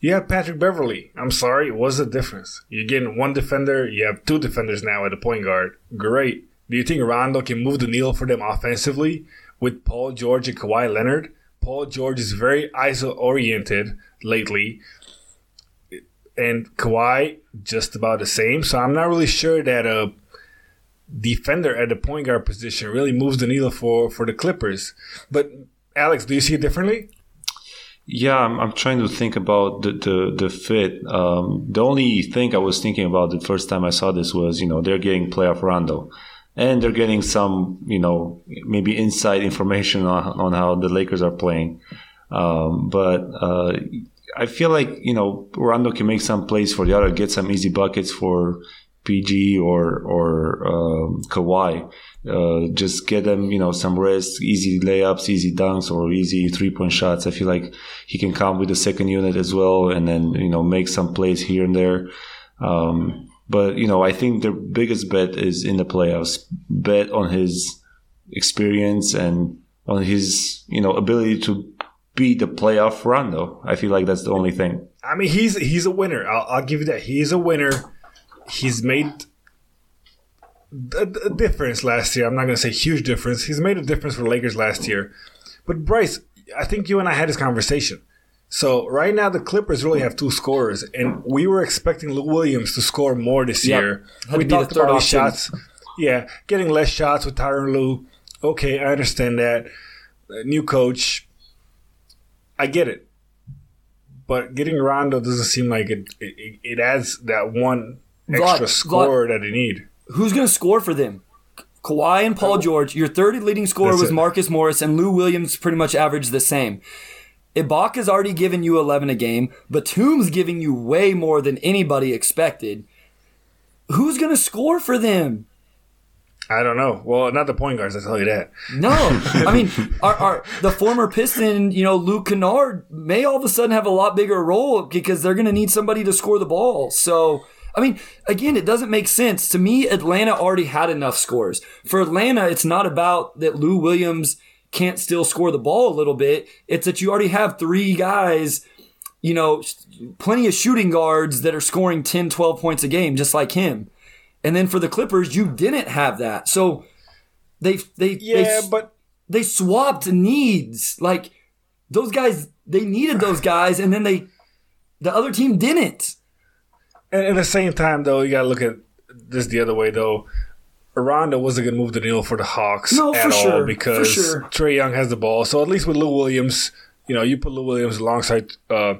A: You have Patrick Beverley. I'm sorry, what's the difference? You're getting one defender, you have two defenders now at the point guard. Great. Do you think Rondo can move the needle for them offensively with Paul George and Kawhi Leonard? Paul George is very ISO oriented lately, and Kawhi just about the same. So I'm not really sure that a defender at the point guard position really moves the needle for for the Clippers. But Alex, do you see it differently?
D: Yeah, I'm, I'm trying to think about the the, the fit. Um, the only thing I was thinking about the first time I saw this was, you know, they're getting playoff Rondo, and they're getting some, you know, maybe inside information on, on how the Lakers are playing. Um, but uh, I feel like you know Rondo can make some plays for the other, get some easy buckets for PG or or um, Kawhi. Uh, just get them, you know, some rest, easy layups, easy dunks, or easy three point shots. I feel like he can come with the second unit as well, and then you know make some plays here and there. Um, but you know, I think the biggest bet is in the playoffs. Bet on his experience and on his you know ability to be the playoff run. Though I feel like that's the only thing.
A: I mean, he's he's a winner. I'll, I'll give you that. He's a winner. He's made a, a difference last year. I'm not going to say huge difference. He's made a difference for Lakers last year. But Bryce, I think you and I had this conversation. So right now the Clippers really have two scorers, and we were expecting Lou Williams to score more this
C: Yep.
A: year.
C: Had
A: We
C: the
A: talked about his shots. Yeah, getting less shots with Tyronn Lue. Okay, I understand that. Uh, new coach. I get it. But getting Rondo doesn't seem like it. It, it adds that one
C: Vlad-
A: extra scorer that they need.
C: Who's going to score for them? Kawhi and Paul George. Your third leading scorer
A: That's
C: was
A: it.
C: Marcus Morris, and Lou Williams pretty much averaged the same. Ibaka's already given you 11 a game. Batum's giving you way more than anybody expected. Who's going to score for them?
A: I don't know. Well, not the point guards. I tell you that.
C: No, I mean, our, our the former Piston, you know, Luke Kennard may all of a sudden have a lot bigger role because they're going to need somebody to score the ball. So, I mean, again, it doesn't make sense to me. Atlanta already had enough scores for Atlanta. It's not about that Lou Williams can't still score the ball a little bit. It's that you already have three guys. You know, plenty of shooting guards that are scoring 10, 12 points a game, just like him. And then for the Clippers, you didn't have that. So they they
A: Yeah,
C: they,
A: but
C: they swapped needs. Like those guys, they needed those guys, and then they, the other team didn't.
A: At, at the same time, though, you got to look at this the other way, though. Rondo wasn't to move the needle for the Hawks
C: No,
A: at
C: for
A: all
C: sure,
A: because
C: sure.
A: Trae Young has the ball. So at least with Lou Williams, you know, you put Lou Williams alongside uh,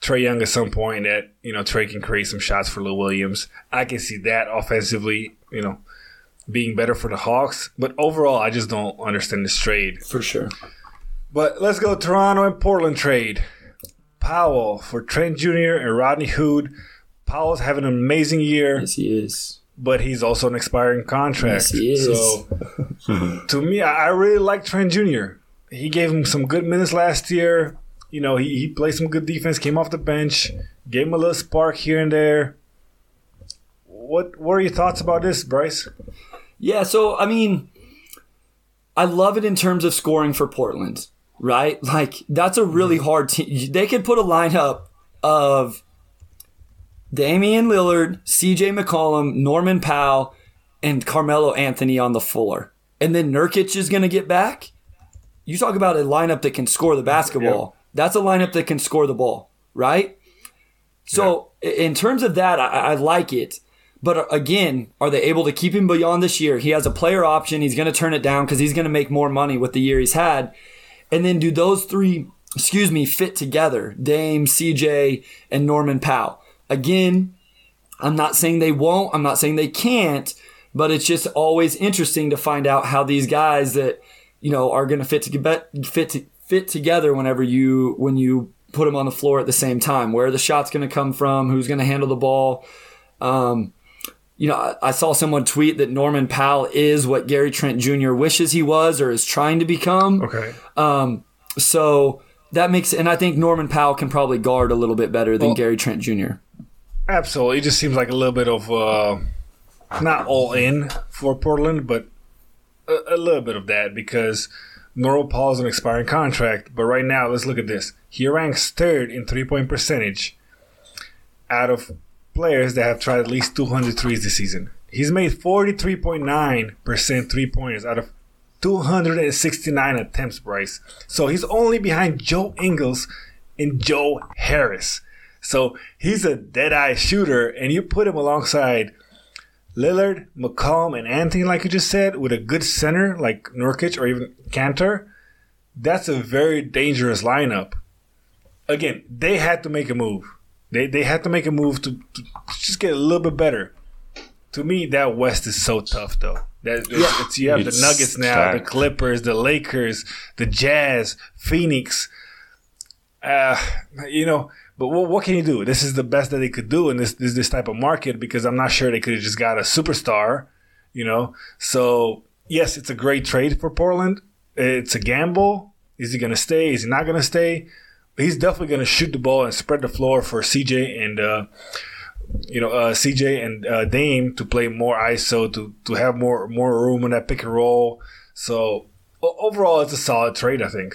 A: Trae Young at some point that, you know, Trae can create some shots for Lou Williams. I can see that offensively, you know, being better for the Hawks. But overall, I just don't understand this trade.
C: For sure.
A: But let's go Toronto and Portland trade. Powell for Trent Jr. and Rodney Hood. Powell's having an amazing year
C: Yes, he is.
A: but he's also an expiring contract.
C: Yes, he is.
A: So to me, I I really like Trent Jr. He gave him some good minutes last year. You know, he, he played some good defense, came off the bench, gave him a little spark here and there. What what are your thoughts about this, Bryce?
C: Yeah, so I mean, I love it in terms of scoring for Portland, right? Like that's a really mm-hmm. hard team. They could put a lineup of Damian Lillard, CJ McCollum, Norman Powell, and Carmelo Anthony on the floor. And then Nurkic is going to get back. You talk about a lineup that can score the basketball. That's a lineup that can score the ball, right? So, in terms of that, I, I like it. But uh, again, are they able to keep him beyond this year? He has a player option. He's going to turn it down because he's going to make more money with the year he's had. And then do those three, excuse me, fit together? Dame, CJ, and Norman Powell. Again, I'm not saying they won't. I'm not saying they can't. But it's just always interesting to find out how these guys that you know are going to fit to fit to, fit together whenever you when you put them on the floor at the same time. Where the shot's going to come from? Who's going to handle the ball? Um, you know, I, I saw someone tweet that Norman Powell is what Gary Trent Jr. wishes he was or is trying to become.
A: Okay.
C: Um, so that makes, and I think Norman Powell can probably guard a little bit better than
A: Well-
C: Gary Trent Jr.
A: Absolutely. It just seems like a little bit of uh, not all in for Portland, but a, a little bit of that because Norman Powell is an expiring contract. But right now, let's look at this. He ranks third in three point percentage out of players that have tried at least 200 threes this season. He's made 43.9% three pointers out of 269 attempts, Bryce. So he's only behind Joe Ingles and Joe Harris. So he's a dead eye shooter, and you put him alongside Lillard, McCollum, and Anthony, like you just said, with a good center like Nurkic or even Kanter. That's a very dangerous lineup. Again, they had to make a move. They they had to make a move to, to just get a little bit better. To me, that West is so tough, though. That it's, it's- you have
D: It's
A: the Nuggets now, the. Clippers, the Lakers, the Jazz, Phoenix. Uh, you know, but what, what can you do? This is the best that they could do in this, this this type of market because I'm not sure they could have just got a superstar. You know, so yes, it's a great trade for Portland. It's a gamble. Is he going to stay? Is he not going to stay? He's definitely going to shoot the ball and spread the floor for CJ and uh, you know uh, CJ and uh, Dame to play more ISO to to have more more room in that pick and roll. So overall, it's a solid trade, I think.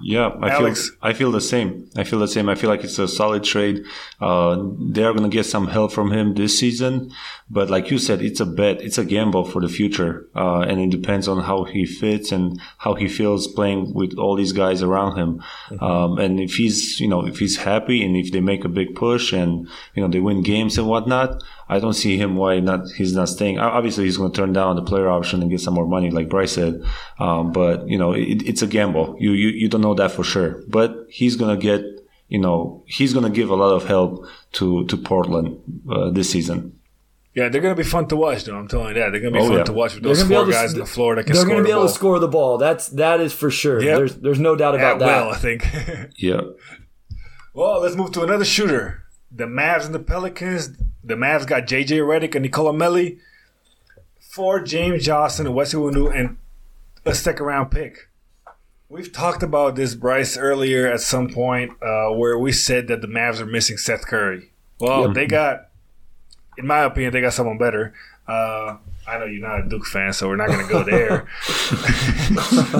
D: Yeah, I
A: Alex?
D: feel I feel the same. I feel the same. I feel like it's a solid trade. Uh, they're going to get some help from him this season, but like you said, it's a bet. It's a gamble for the future, uh, and it depends on how he fits and how he feels playing with all these guys around him. Um, and if he's you know if he's happy and if they make a big push and you know they win games and whatnot, I don't see him why not he's not staying. Obviously, he's going to turn down the player option and get some more money, like Bryce said. Um, but you know, it, it's a gamble. You, you you don't know that for sure. But he's going to get you know he's going to give a lot of help to to Portland uh, this season.
A: Yeah, they're gonna be fun to watch, though. I'm telling you that they're gonna be
D: Oh,
A: fun
D: yeah.
A: to watch with those four
C: able to
A: guys
C: s-
A: on the floor that can
C: They're
A: score
C: going to
A: the
C: be able
A: ball.
C: to score the ball. That's that is for sure.
A: Yep.
C: There's there's no doubt about
A: At
C: that.
A: will, I think.
D: Yeah.
A: well, let's move to another shooter. The Mavs and the Pelicans. The Mavs got JJ Redick and Nicolo Melli for James Johnson and Wesley Iwundu and a second round pick. We've talked about this, Bryce, earlier at some point uh, where we said that the Mavs are missing Seth Curry. Well, they got, in my opinion, they got someone better. Uh, I know you're not a Duke fan, so we're not going to go there.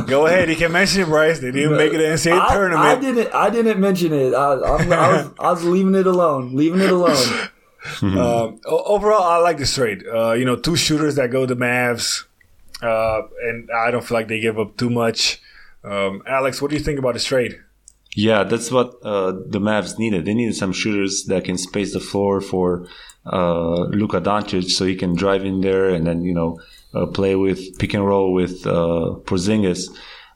A: go ahead, you can mention it, Bryce. They didn't make it to the NCAA
C: I,
A: tournament.
C: I didn't I didn't mention it. I, I, was, I was leaving it alone. Leaving it alone.
A: Um, overall, I like this trade. Uh, you know, two shooters that go to Mavs, uh, and I don't feel like they give up too much. Um, Alex, what do you think about this trade?
D: Yeah, that's what uh, the Mavs needed. They needed some shooters that can space the floor for uh, Luka Doncic, so he can drive in there and then you know uh, play with pick and roll with uh, Porzingis.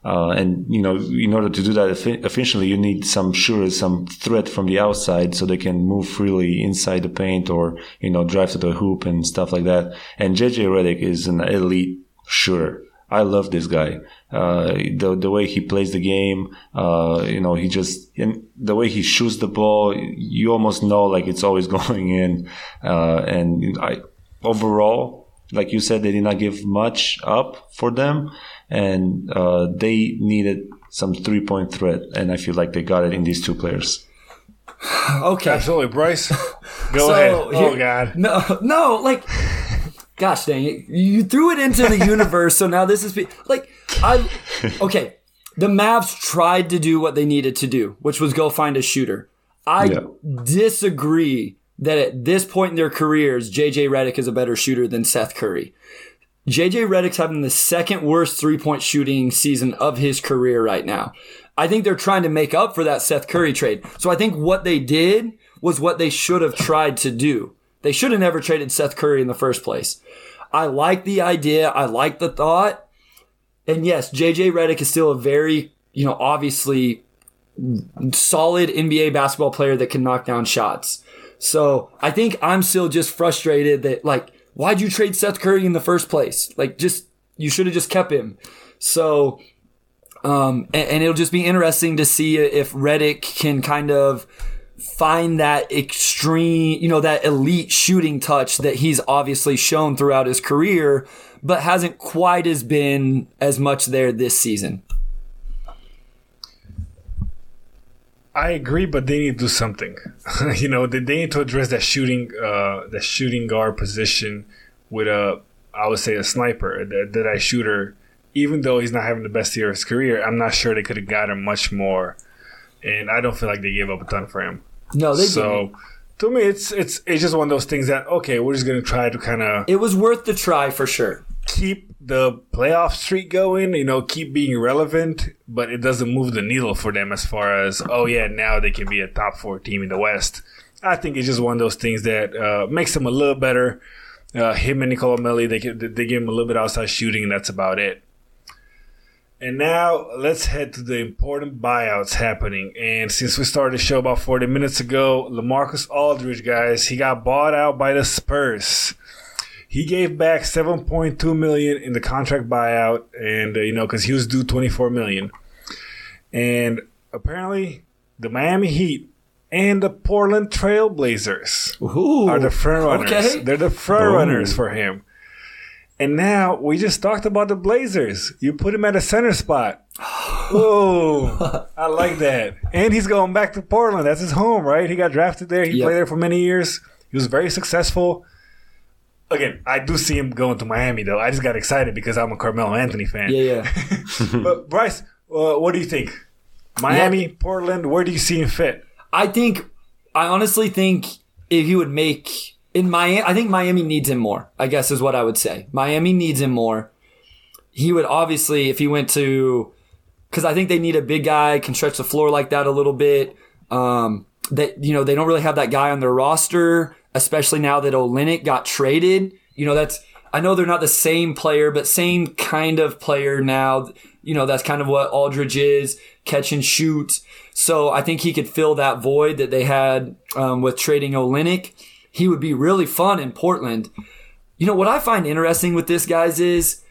D: Uh, and you know, in order to do that effi- efficiently, you need some sure some threat from the outside, so they can move freely inside the paint or you know drive to the hoop and stuff like that. And JJ Redick is an elite shooter. I love this guy. Uh, the the way he plays the game, uh, you know, he just and the way he shoots the ball, you almost know like it's always going in. Uh, and I overall, like you said, they did not give much up for them, and uh, they needed some three point threat, and I feel like they got it in these two players.
C: Okay.
A: Absolutely, Bryce. Go
C: So,
A: ahead. Oh God.
C: No, no, like, gosh dang it, you threw it into the universe. So now this is be- like, I okay. The Mavs tried to do what they needed to do, which was go find a shooter. I
D: Yeah.
C: disagree that at this point in their careers, JJ Redick is a better shooter than Seth Curry. JJ Redick's having the second worst three point shooting season of his career right now. I think they're trying to make up for that Seth Curry trade. So I think what they did was what they should have tried to do. They should have never traded Seth Curry in the first place. I like the idea. I like the thought. And yes, JJ Redick is still a very, you know, obviously solid NBA basketball player that can knock down shots. So I think I'm still just frustrated that like, why'd you trade Seth Curry in the first place? Like, just you should have just kept him. So, um, and, and it'll just be interesting to see if Redick can kind of find that extreme, you know, that elite shooting touch that he's obviously shown throughout his career, but hasn't quite as been as much there this season.
A: I agree, but they need to do something. you know, they, they need to address that shooting, uh, that shooting guard position with a, I would say, a sniper, that, that I shooter. Even though he's not having the best year of his career, I'm not sure they could have gotten much more. And I don't feel like they gave up a ton for him.
C: No, they
A: so
C: didn't.
A: So to me, it's it's it's just one of those things that okay, we're just gonna try to kind of
C: It was worth the try for sure.
A: Keep the playoff streak going, you know, keep being relevant, but it doesn't move the needle for them as far as, oh, yeah, now they can be a top four team in the West. I think it's just one of those things that uh, makes them a little better. Uh, him and Nicolo Melli, they, they give him a little bit outside shooting, and that's about it. And now let's head to the important buyouts happening. And since we started the show about 40 minutes ago, LaMarcus Aldridge, guys, he got bought out by the Spurs he gave back 7.2 million in the contract buyout and uh, you know because he was due 24 million and apparently the miami heat and the portland trailblazers
C: Ooh,
A: are the front runners
C: okay.
A: they're the front
D: Oh.
A: runners for him and now we just talked about the blazers you put him at a center spot Whoa, I like that. And he's going back to Portland. That's his home, right? He got drafted there. He
C: Yep.
A: played there for many years. He was very successful again, I do see him going to Miami though. I just got excited because I'm a Carmelo Anthony fan.
C: Yeah, yeah.
A: but Bryce, uh, what do you think? Miami, yeah. Portland, where do you see him fit?
C: I think, I honestly think if he would make in Miami, I think Miami needs him more. I guess is what I would say. Miami needs him more. He would obviously, if he went to, because I think they need a big guy can stretch the floor like that a little bit. Um, that you know they don't really have that guy on their roster, especially now that Olynyk got traded. You know that's I know they're not the same player, but same kind of player now. You know that's kind of what Aldridge is, catch and shoot. So I think he could fill that void that they had um, with trading Olynyk. He would be really fun in Portland. You know what I find interesting with this guys is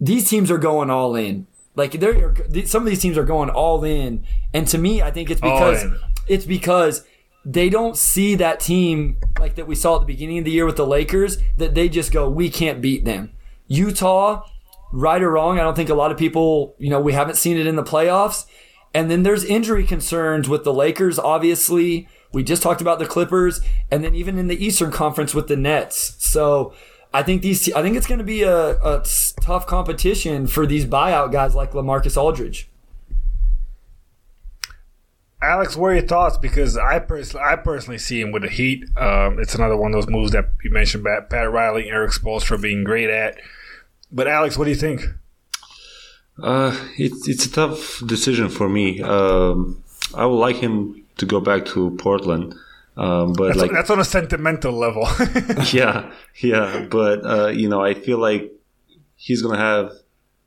C: these teams are going all in. Like they're some of these teams are going all in, and to me, I think it's because it's because they don't see that team like that we saw at the beginning of the year with the Lakers that they just go, we can't beat them. Utah, right or wrong, I don't think a lot of people, you know, we haven't seen it in the playoffs. And then there's injury concerns with the Lakers, obviously. We just talked about the Clippers, and then even in the Eastern Conference with the Nets. So I think these, I think it's going to be a, a tough competition for these buyout guys like LaMarcus Aldridge.
A: Alex, what are your thoughts? Because I personally, I personally see him with the Heat. Um, it's another one of those moves that you mentioned, Pat, Pat Riley, Erik Spoelstra being great at. But Alex, what do you think?
D: Uh, it's it's a tough decision for me. Um, I would like him to go back to Portland, um, but
A: that's,
D: like
A: that's on a sentimental level.
D: yeah, yeah, but uh, you know, I feel like he's gonna have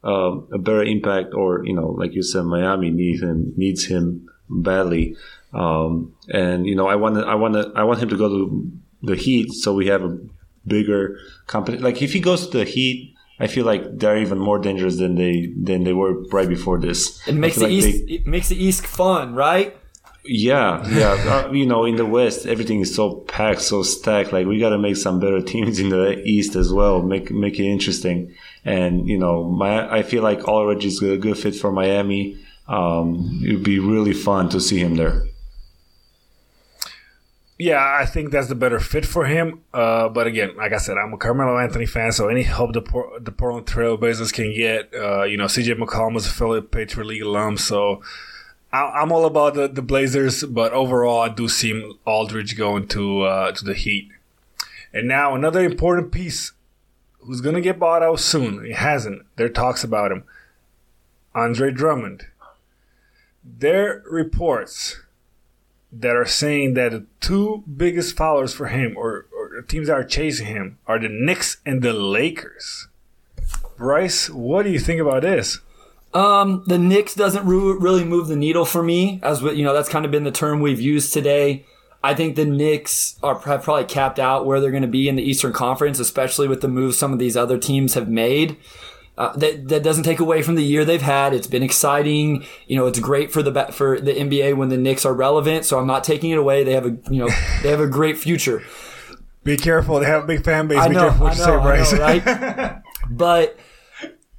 D: um, a better impact, or you know, like you said, Miami needs him needs him badly. Um, and you know, I want to, I want to, I want him to go to the Heat so we have a bigger company. Like if he goes to the Heat, I feel like they're even more dangerous than they than they were right before this.
C: It makes the
D: like
C: East they, it makes the East fun, right?
D: Yeah, yeah. uh, you know, in the West, everything is so packed, so stacked. Like we got to make some better teams in the East as well. Make make it interesting. And you know, my I feel like Aldridge is a good fit for Miami um, it would be really fun to see him there.
A: Yeah, I think that's the better fit for him. Uh, but again, like I said, I'm a Carmelo Anthony fan, so any help the, Por- the Portland can get, uh, you know, CJ McCollum is a fellow Patriot League alum, so I- am all about the, the Blazers. But overall, I do see Aldridge going to uh, to the Heat. And now another important piece, who's gonna get bought out soon? He hasn't. There talks about him. Andre Drummond there are reports that are saying that the two biggest followers for him or, or teams that are chasing him are the Knicks and the Lakers. Bryce, what do you think about this?
C: Um, the Knicks doesn't really move the needle for me, as you know. That's kind of been the term we've used today. I think the Knicks are probably capped out where they're going to be in the Eastern Conference, especially with the moves some of these other teams have made. Uh, that that doesn't take away from the year they've had. It's been exciting. You know, it's great for the for the NBA when the Knicks are relevant. So I'm not taking it away. They have a you know they have a great future.
A: Be careful. They have a big fan base. I Be know, careful what I know, you say, Bryce.
C: Know, right? but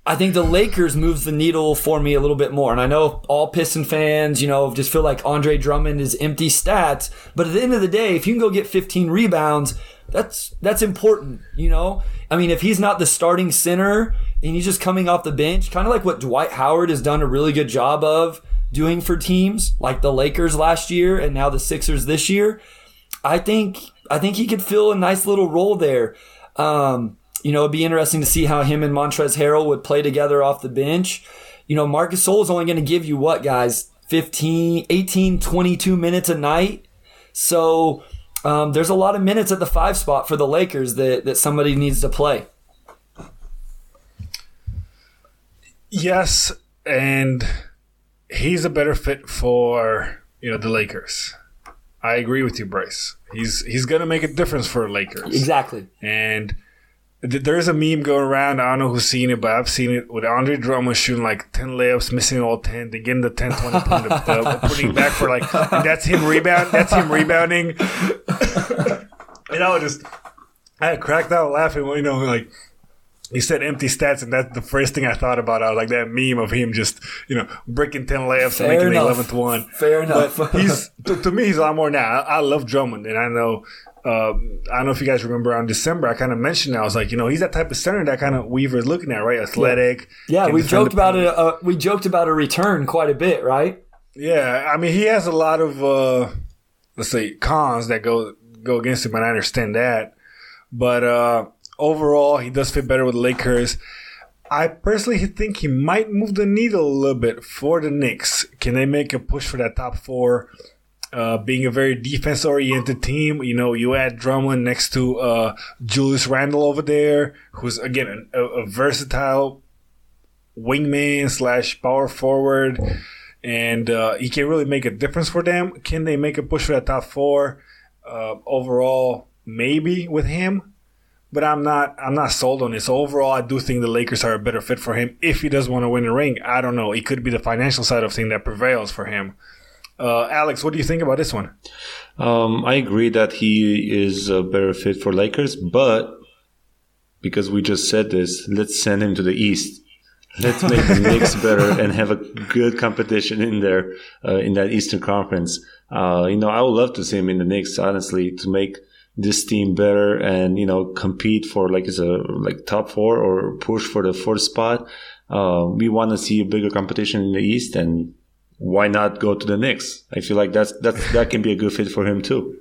C: I think the Lakers moves the needle for me a little bit more. And I know all Piston fans, you know, just feel like Andre Drummond is empty stats. But at the end of the day, if you can go get 15 rebounds, that's that's important, you know. I mean, if he's not the starting center and he's just coming off the bench, kind of like what Dwight Howard has done a really good job of doing for teams like the Lakers last year and now the Sixers this year. I think I think he could fill a nice little role there. Um, you know, it'd be interesting to see how him and Montrezl Harrell would play together off the bench. You know, Marcus Gasol is only going to give you what, guys? 15, 18, 22 minutes a night. So um, there's a lot of minutes at the five spot for the Lakers that, that somebody needs to play.
A: Yes, and he's a better fit for you know the Lakers. I agree with you, Bryce. He's he's gonna make a difference for Lakers.
C: Exactly.
A: And th- there's a meme going around. I don't know who's seen it, but I've seen it with Andre Drummond shooting like ten layups, missing all ten, then getting the 10, 20 point of uh, putting it back for like that's him rebound. That's him rebounding. and I was just I cracked out laughing. You know, like he said empty stats, and that's the first thing I thought about. I was like that meme of him just, you know, breaking 10 layups Fair and making enough. the 11th one.
C: Fair enough.
A: But he's, to, to, me, he's a lot more now. I, I love Drummond, and I know, uh, I don't know if you guys remember on December, I kind of mentioned that. I was like, you know, he's that type of center that kind of Weaver's looking at, right? Athletic.
C: Yeah, we joked about it. Uh, we joked about a return quite a bit, right?
A: Yeah, I mean he has a lot of uh let's say cons that go go against him, and I understand that. But uh overall, he does fit better with Lakers. I personally think he might move the needle a little bit for the Knicks. Can they make a push for that top four? Uh, being a very defense oriented team, you know, you add Drummond next to uh, Julius Randle over there, who's again a, a versatile wingman slash power forward, and uh, he can really make a difference for them. Can they make a push for that top four? Uh, overall, maybe with him, but I'm not. I'm not sold on this. Overall, I do think the Lakers are a better fit for him if he does want to win a ring. I don't know. It could be the financial side of things that prevails for him. Uh, Alex, what do you think about this one?
D: Um, I agree that he is a better fit for Lakers, but because we just said this, let's send him to the East. Let's make the Knicks better and have a good competition in there uh, in that Eastern Conference. Uh, you know, I would love to see him in the Knicks, honestly, to make this team better and you know compete for like it's a like top four or push for the fourth spot. Uh, we want to see a bigger competition in the East, and why not go to the Knicks? I feel like that's that's that can be a good fit for him too.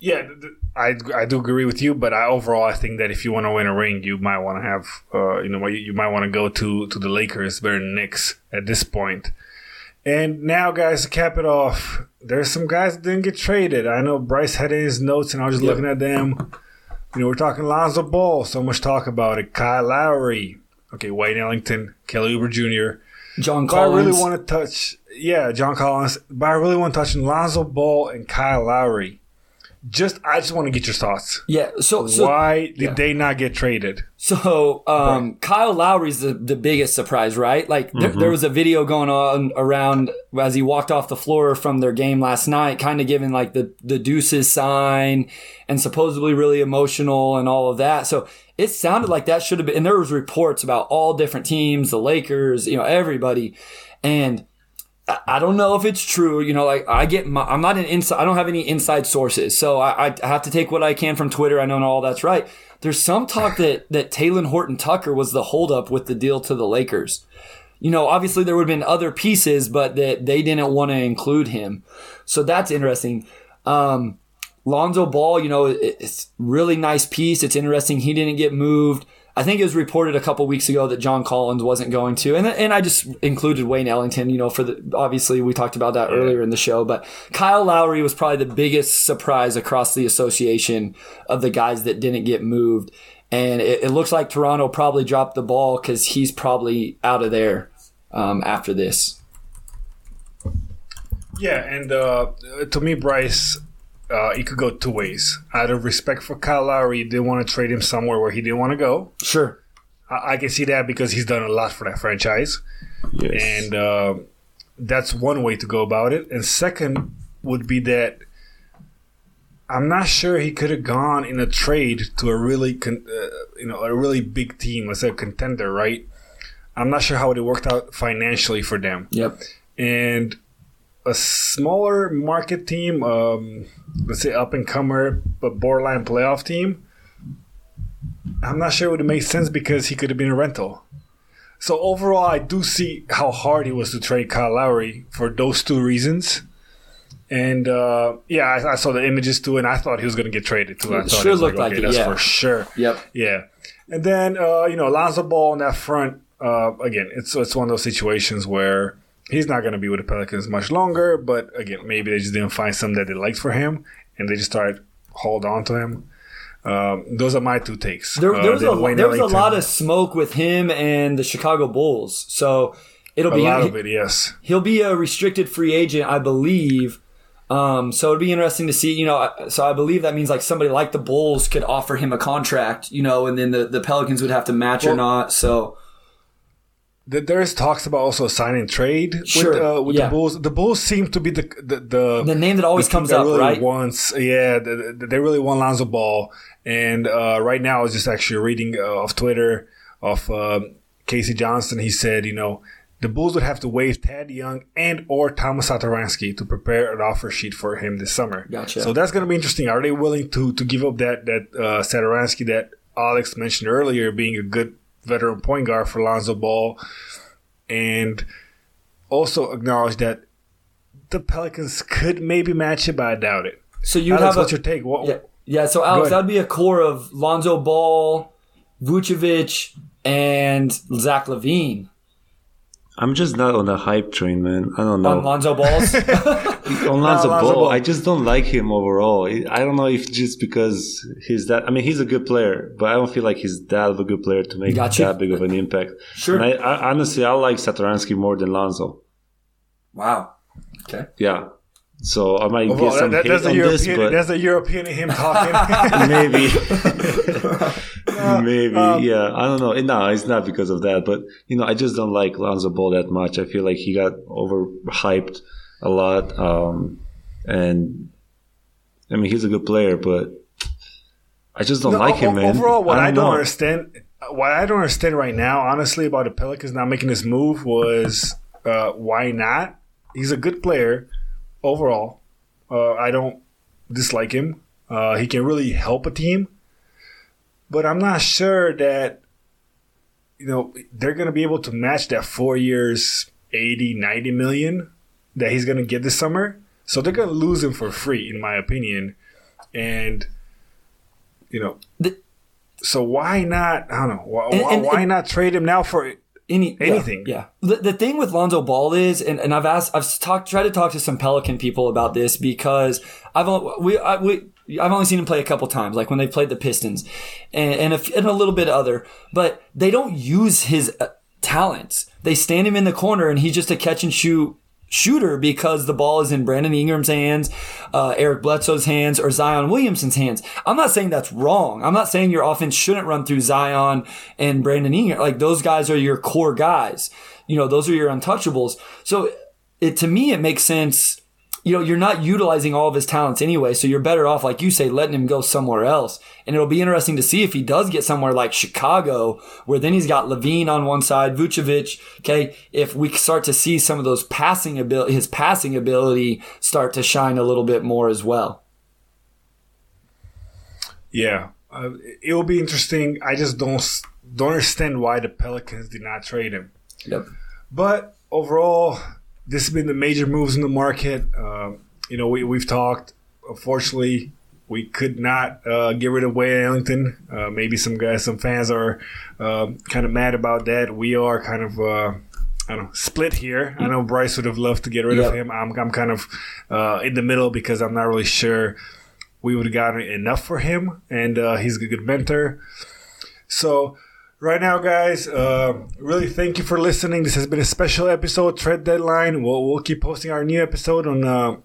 A: Yeah, I, I do agree with you, but I overall I think that if you want to win a ring, you might want to have uh, you know you, might want to go to to the Lakers better than Knicks at this point. And now, guys, to cap it off, there's some guys that didn't get traded. I know Bryce had in his notes, and I was just yep. looking at them. You know, we're talking Lonzo Ball, so much talk about it. Kyle Lowry, okay, Wayne Ellington, Kelly Oubre Jr.,
C: John Collins.
A: But I really want to touch, yeah, John Collins. But I really want to touch Lonzo Ball and Kyle Lowry just I just want to get your thoughts.
C: Yeah. So, so
A: why did yeah. they not get traded?
C: So um, right. Kyle Lowry's the, the biggest surprise, right? Like there, mm-hmm. there, was a video going on around as he walked off the floor from their game last night, kind of giving like the the deuces sign and supposedly really emotional and all of that. So it sounded like that should have been. And there was reports about all different teams, the Lakers, you know, everybody, and I don't know if it's true. You know, like I get my, I'm not an inside, I don't have any inside sources. So I, I have to take what I can from Twitter. I know all that's right. There's some talk that, that Talen Horton Tucker was the holdup with the deal to the Lakers. You know, obviously there would have been other pieces, but that they didn't want to include him. So that's interesting. Um, Lonzo Ball, you know, it's really nice piece. It's interesting. He didn't get moved. I think it was reported a couple weeks ago that John Collins wasn't going to, and and I just included Wayne Ellington. You know, for the obviously we talked about that earlier in the show, but Kyle Lowry was probably the biggest surprise across the association of the guys that didn't get moved, and it, it looks like Toronto probably dropped the ball because he's probably out of there um, after this.
A: Yeah, and uh, to me, Bryce, uh, it could go two ways. Out of respect for Kyle Lowry, they want to trade him somewhere where he didn't want to go.
C: Sure.
A: I, I, can see that because he's done a lot for that franchise. Yes. And uh, that's one way to go about it. And second would be that I'm not sure he could have gone in a trade to a really, con- uh, you know, a really big team, let's say a contender, right? I'm not sure how it worked out financially for them.
C: Yep.
A: And a smaller market team, um, let's say up and comer but borderline playoff team, I'm not sure it would make sense because he could have been a rental. So overall, I do see how hard he was to trade Kyle Lowry for those two reasons. And uh, yeah, I, I, saw the images too, and I thought he was going to get traded too. I
C: it thought sure looked like,
A: okay,
C: it,
A: that's
C: yeah.
A: for sure.
C: Yep.
A: Yeah. And then uh, you know, Lonzo Ball on that front. Uh, again, it's it's one of those situations where he's not going to be with the Pelicans much longer. But again, maybe they just didn't find something that they liked for him, and they just started hold on to him. Um, those are my two takes.
C: There, there uh, was, a, there was a lot of smoke with him and the Chicago Bulls. So it'll
A: a
C: be
A: a lot of it. Yes,
C: he'll be a restricted free agent, I believe. Um, so it'd be interesting to see, you know, so I believe that means like somebody like the Bulls could offer him a contract, you know, and then the, the Pelicans would have to match well, or not. So
A: there's talks about also signing trade with, uh, with
C: yeah.
A: the Bulls. The Bulls seem to be the the the,
C: the name that always comes up,
A: really
C: right?
A: Wants, yeah, they, they really want Lonzo Ball, and uh, right now I was just actually reading uh, off Twitter of um, K.C. Johnson. He said, you know, the Bulls would have to waive Thad Young and or Thomas Satoransky to prepare an offer sheet for him this summer.
C: Gotcha.
A: So that's going to be interesting. Are they willing to to give up that that uh, Satoransky that Alex mentioned earlier, being a good veteran point guard for Lonzo Ball. And also acknowledge that the Pelicans could maybe match it, but I doubt it.
C: So you
A: Alex,
C: have
A: what's your take? What,
C: yeah, yeah. So Alex, that'd be a core of Lonzo Ball, Vucevic, and Zach LaVine
D: I'm just not on the hype train, man. I don't know.
C: on Lonzo Balls.
D: on Lonzo
A: Lonzo
D: Ball,
A: Ball.
D: I just don't like him overall. I don't know if just because he's that. I mean, he's a good player, but I don't feel like he's that of a good player to make
C: Gotcha.
D: that big of an impact.
C: Sure.
D: And I, I, honestly, I like Satoransky more than Lonzo.
C: wow. Okay.
D: Yeah. So I might
A: Well,
D: get some
A: that-
D: hate
A: that's, a
D: on this,
A: European,
D: but
A: that's a European in him talking.
D: maybe, maybe,
A: um,
D: yeah. I don't know. No, it's not because of that, but you know, I just don't like Lonzo Ball that much. I feel like he got overhyped a lot, um, and I mean, he's a good player, but I just don't
A: No,
D: like him, man.
A: Overall, what I don't,
D: know.
A: understand, what I don't understand right now, honestly, about the Pelicans not making this move was uh, why not? He's a good player overall. Uh, I don't dislike him. Uh, he can really help a team, but I'm not sure that you know they're going to be able to match that four years, 80, 90 million that he's going to get this summer. So they're going to lose him for free, in my opinion. And you know,
C: The-
A: so why not? I don't know. Why,
C: And- and-
A: why
C: and-
A: not trade him now for?
C: Any
A: Anything.
C: Yeah. The, the thing with Lonzo Ball is, and, and I've asked, I've talked, tried to talk to some Pelican people about this because I've only, we, I, we, I've only seen him play a couple times, like when they played the Pistons, and and a, and a little bit other, but they don't use his uh, talents. They stand him in the corner, and he's just a catch and shoot shooter because the ball is in Brandon Ingram's hands, uh, Eric Bledsoe's hands, or Zion Williamson's hands. I'm not saying that's wrong. I'm not saying your offense shouldn't run through Zion and Brandon Ingram. Like those guys are your core guys. You know, those are your untouchables. So it to me it makes sense. You know, you're not utilizing all of his talents anyway, so you're better off, like you say, letting him go somewhere else. And it'll be interesting to see if he does get somewhere like Chicago, where then he's got LaVine on one side, Vucevic. Okay, if we start to see some of those passing ability, his passing ability start to shine a little bit more as well.
A: Yeah, uh, it will be interesting. I just don't don't understand why the Pelicans did not trade him.
C: Yep.
A: But overall, this has been the major moves in the market. Um, you know, we we've talked. Unfortunately, we could not uh, get rid of Wayne Ellington. Uh, maybe some guys, some fans are um kind of mad about that. We are kind of. Uh, I don't know, split here. I know Bryce would have loved to get rid
C: Yep.
A: of him. I'm, I'm kind of uh, in the middle because I'm not really sure we would have gotten enough for him, and uh, he's a good mentor. So, right now, guys, uh, really thank you for listening. This has been a special episode, Tread Deadline. We'll, we'll keep posting our new episode on uh,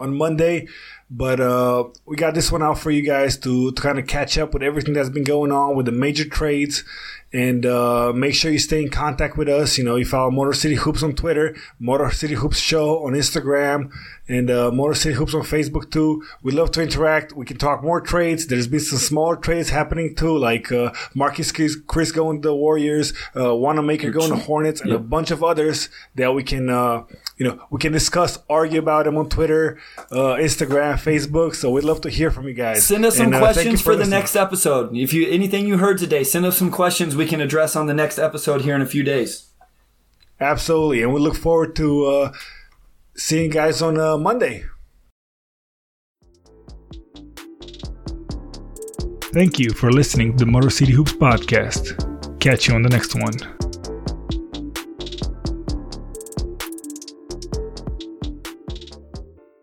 A: on Monday, but uh, we got this one out for you guys to, to kind of catch up with everything that's been going on with the major trades. And uh, make sure you stay in contact with us. You know, you follow Motor City Hoops on Twitter, Motor City Hoops Show on Instagram, and uh, Motor City Hoops on Facebook too. We love to interact. We can talk more trades. There's been some smaller trades happening too, like uh, Marquese Chriss, Chriss going to the Warriors, uh, Wanamaker going to Hornets, and a bunch of others that we can, uh, you know, we can discuss, argue about them on Twitter, uh, Instagram, Facebook. So we'd love to hear from you guys.
C: Send us some
A: And, uh,
C: questions for, the next episode. If you anything you heard today, send us some questions we can address on the next episode here in a few days.
A: Absolutely, and we look forward to uh, seeing you guys on uh, Monday. Thank you for listening to the Motor City Hoops podcast. Catch you on the next one.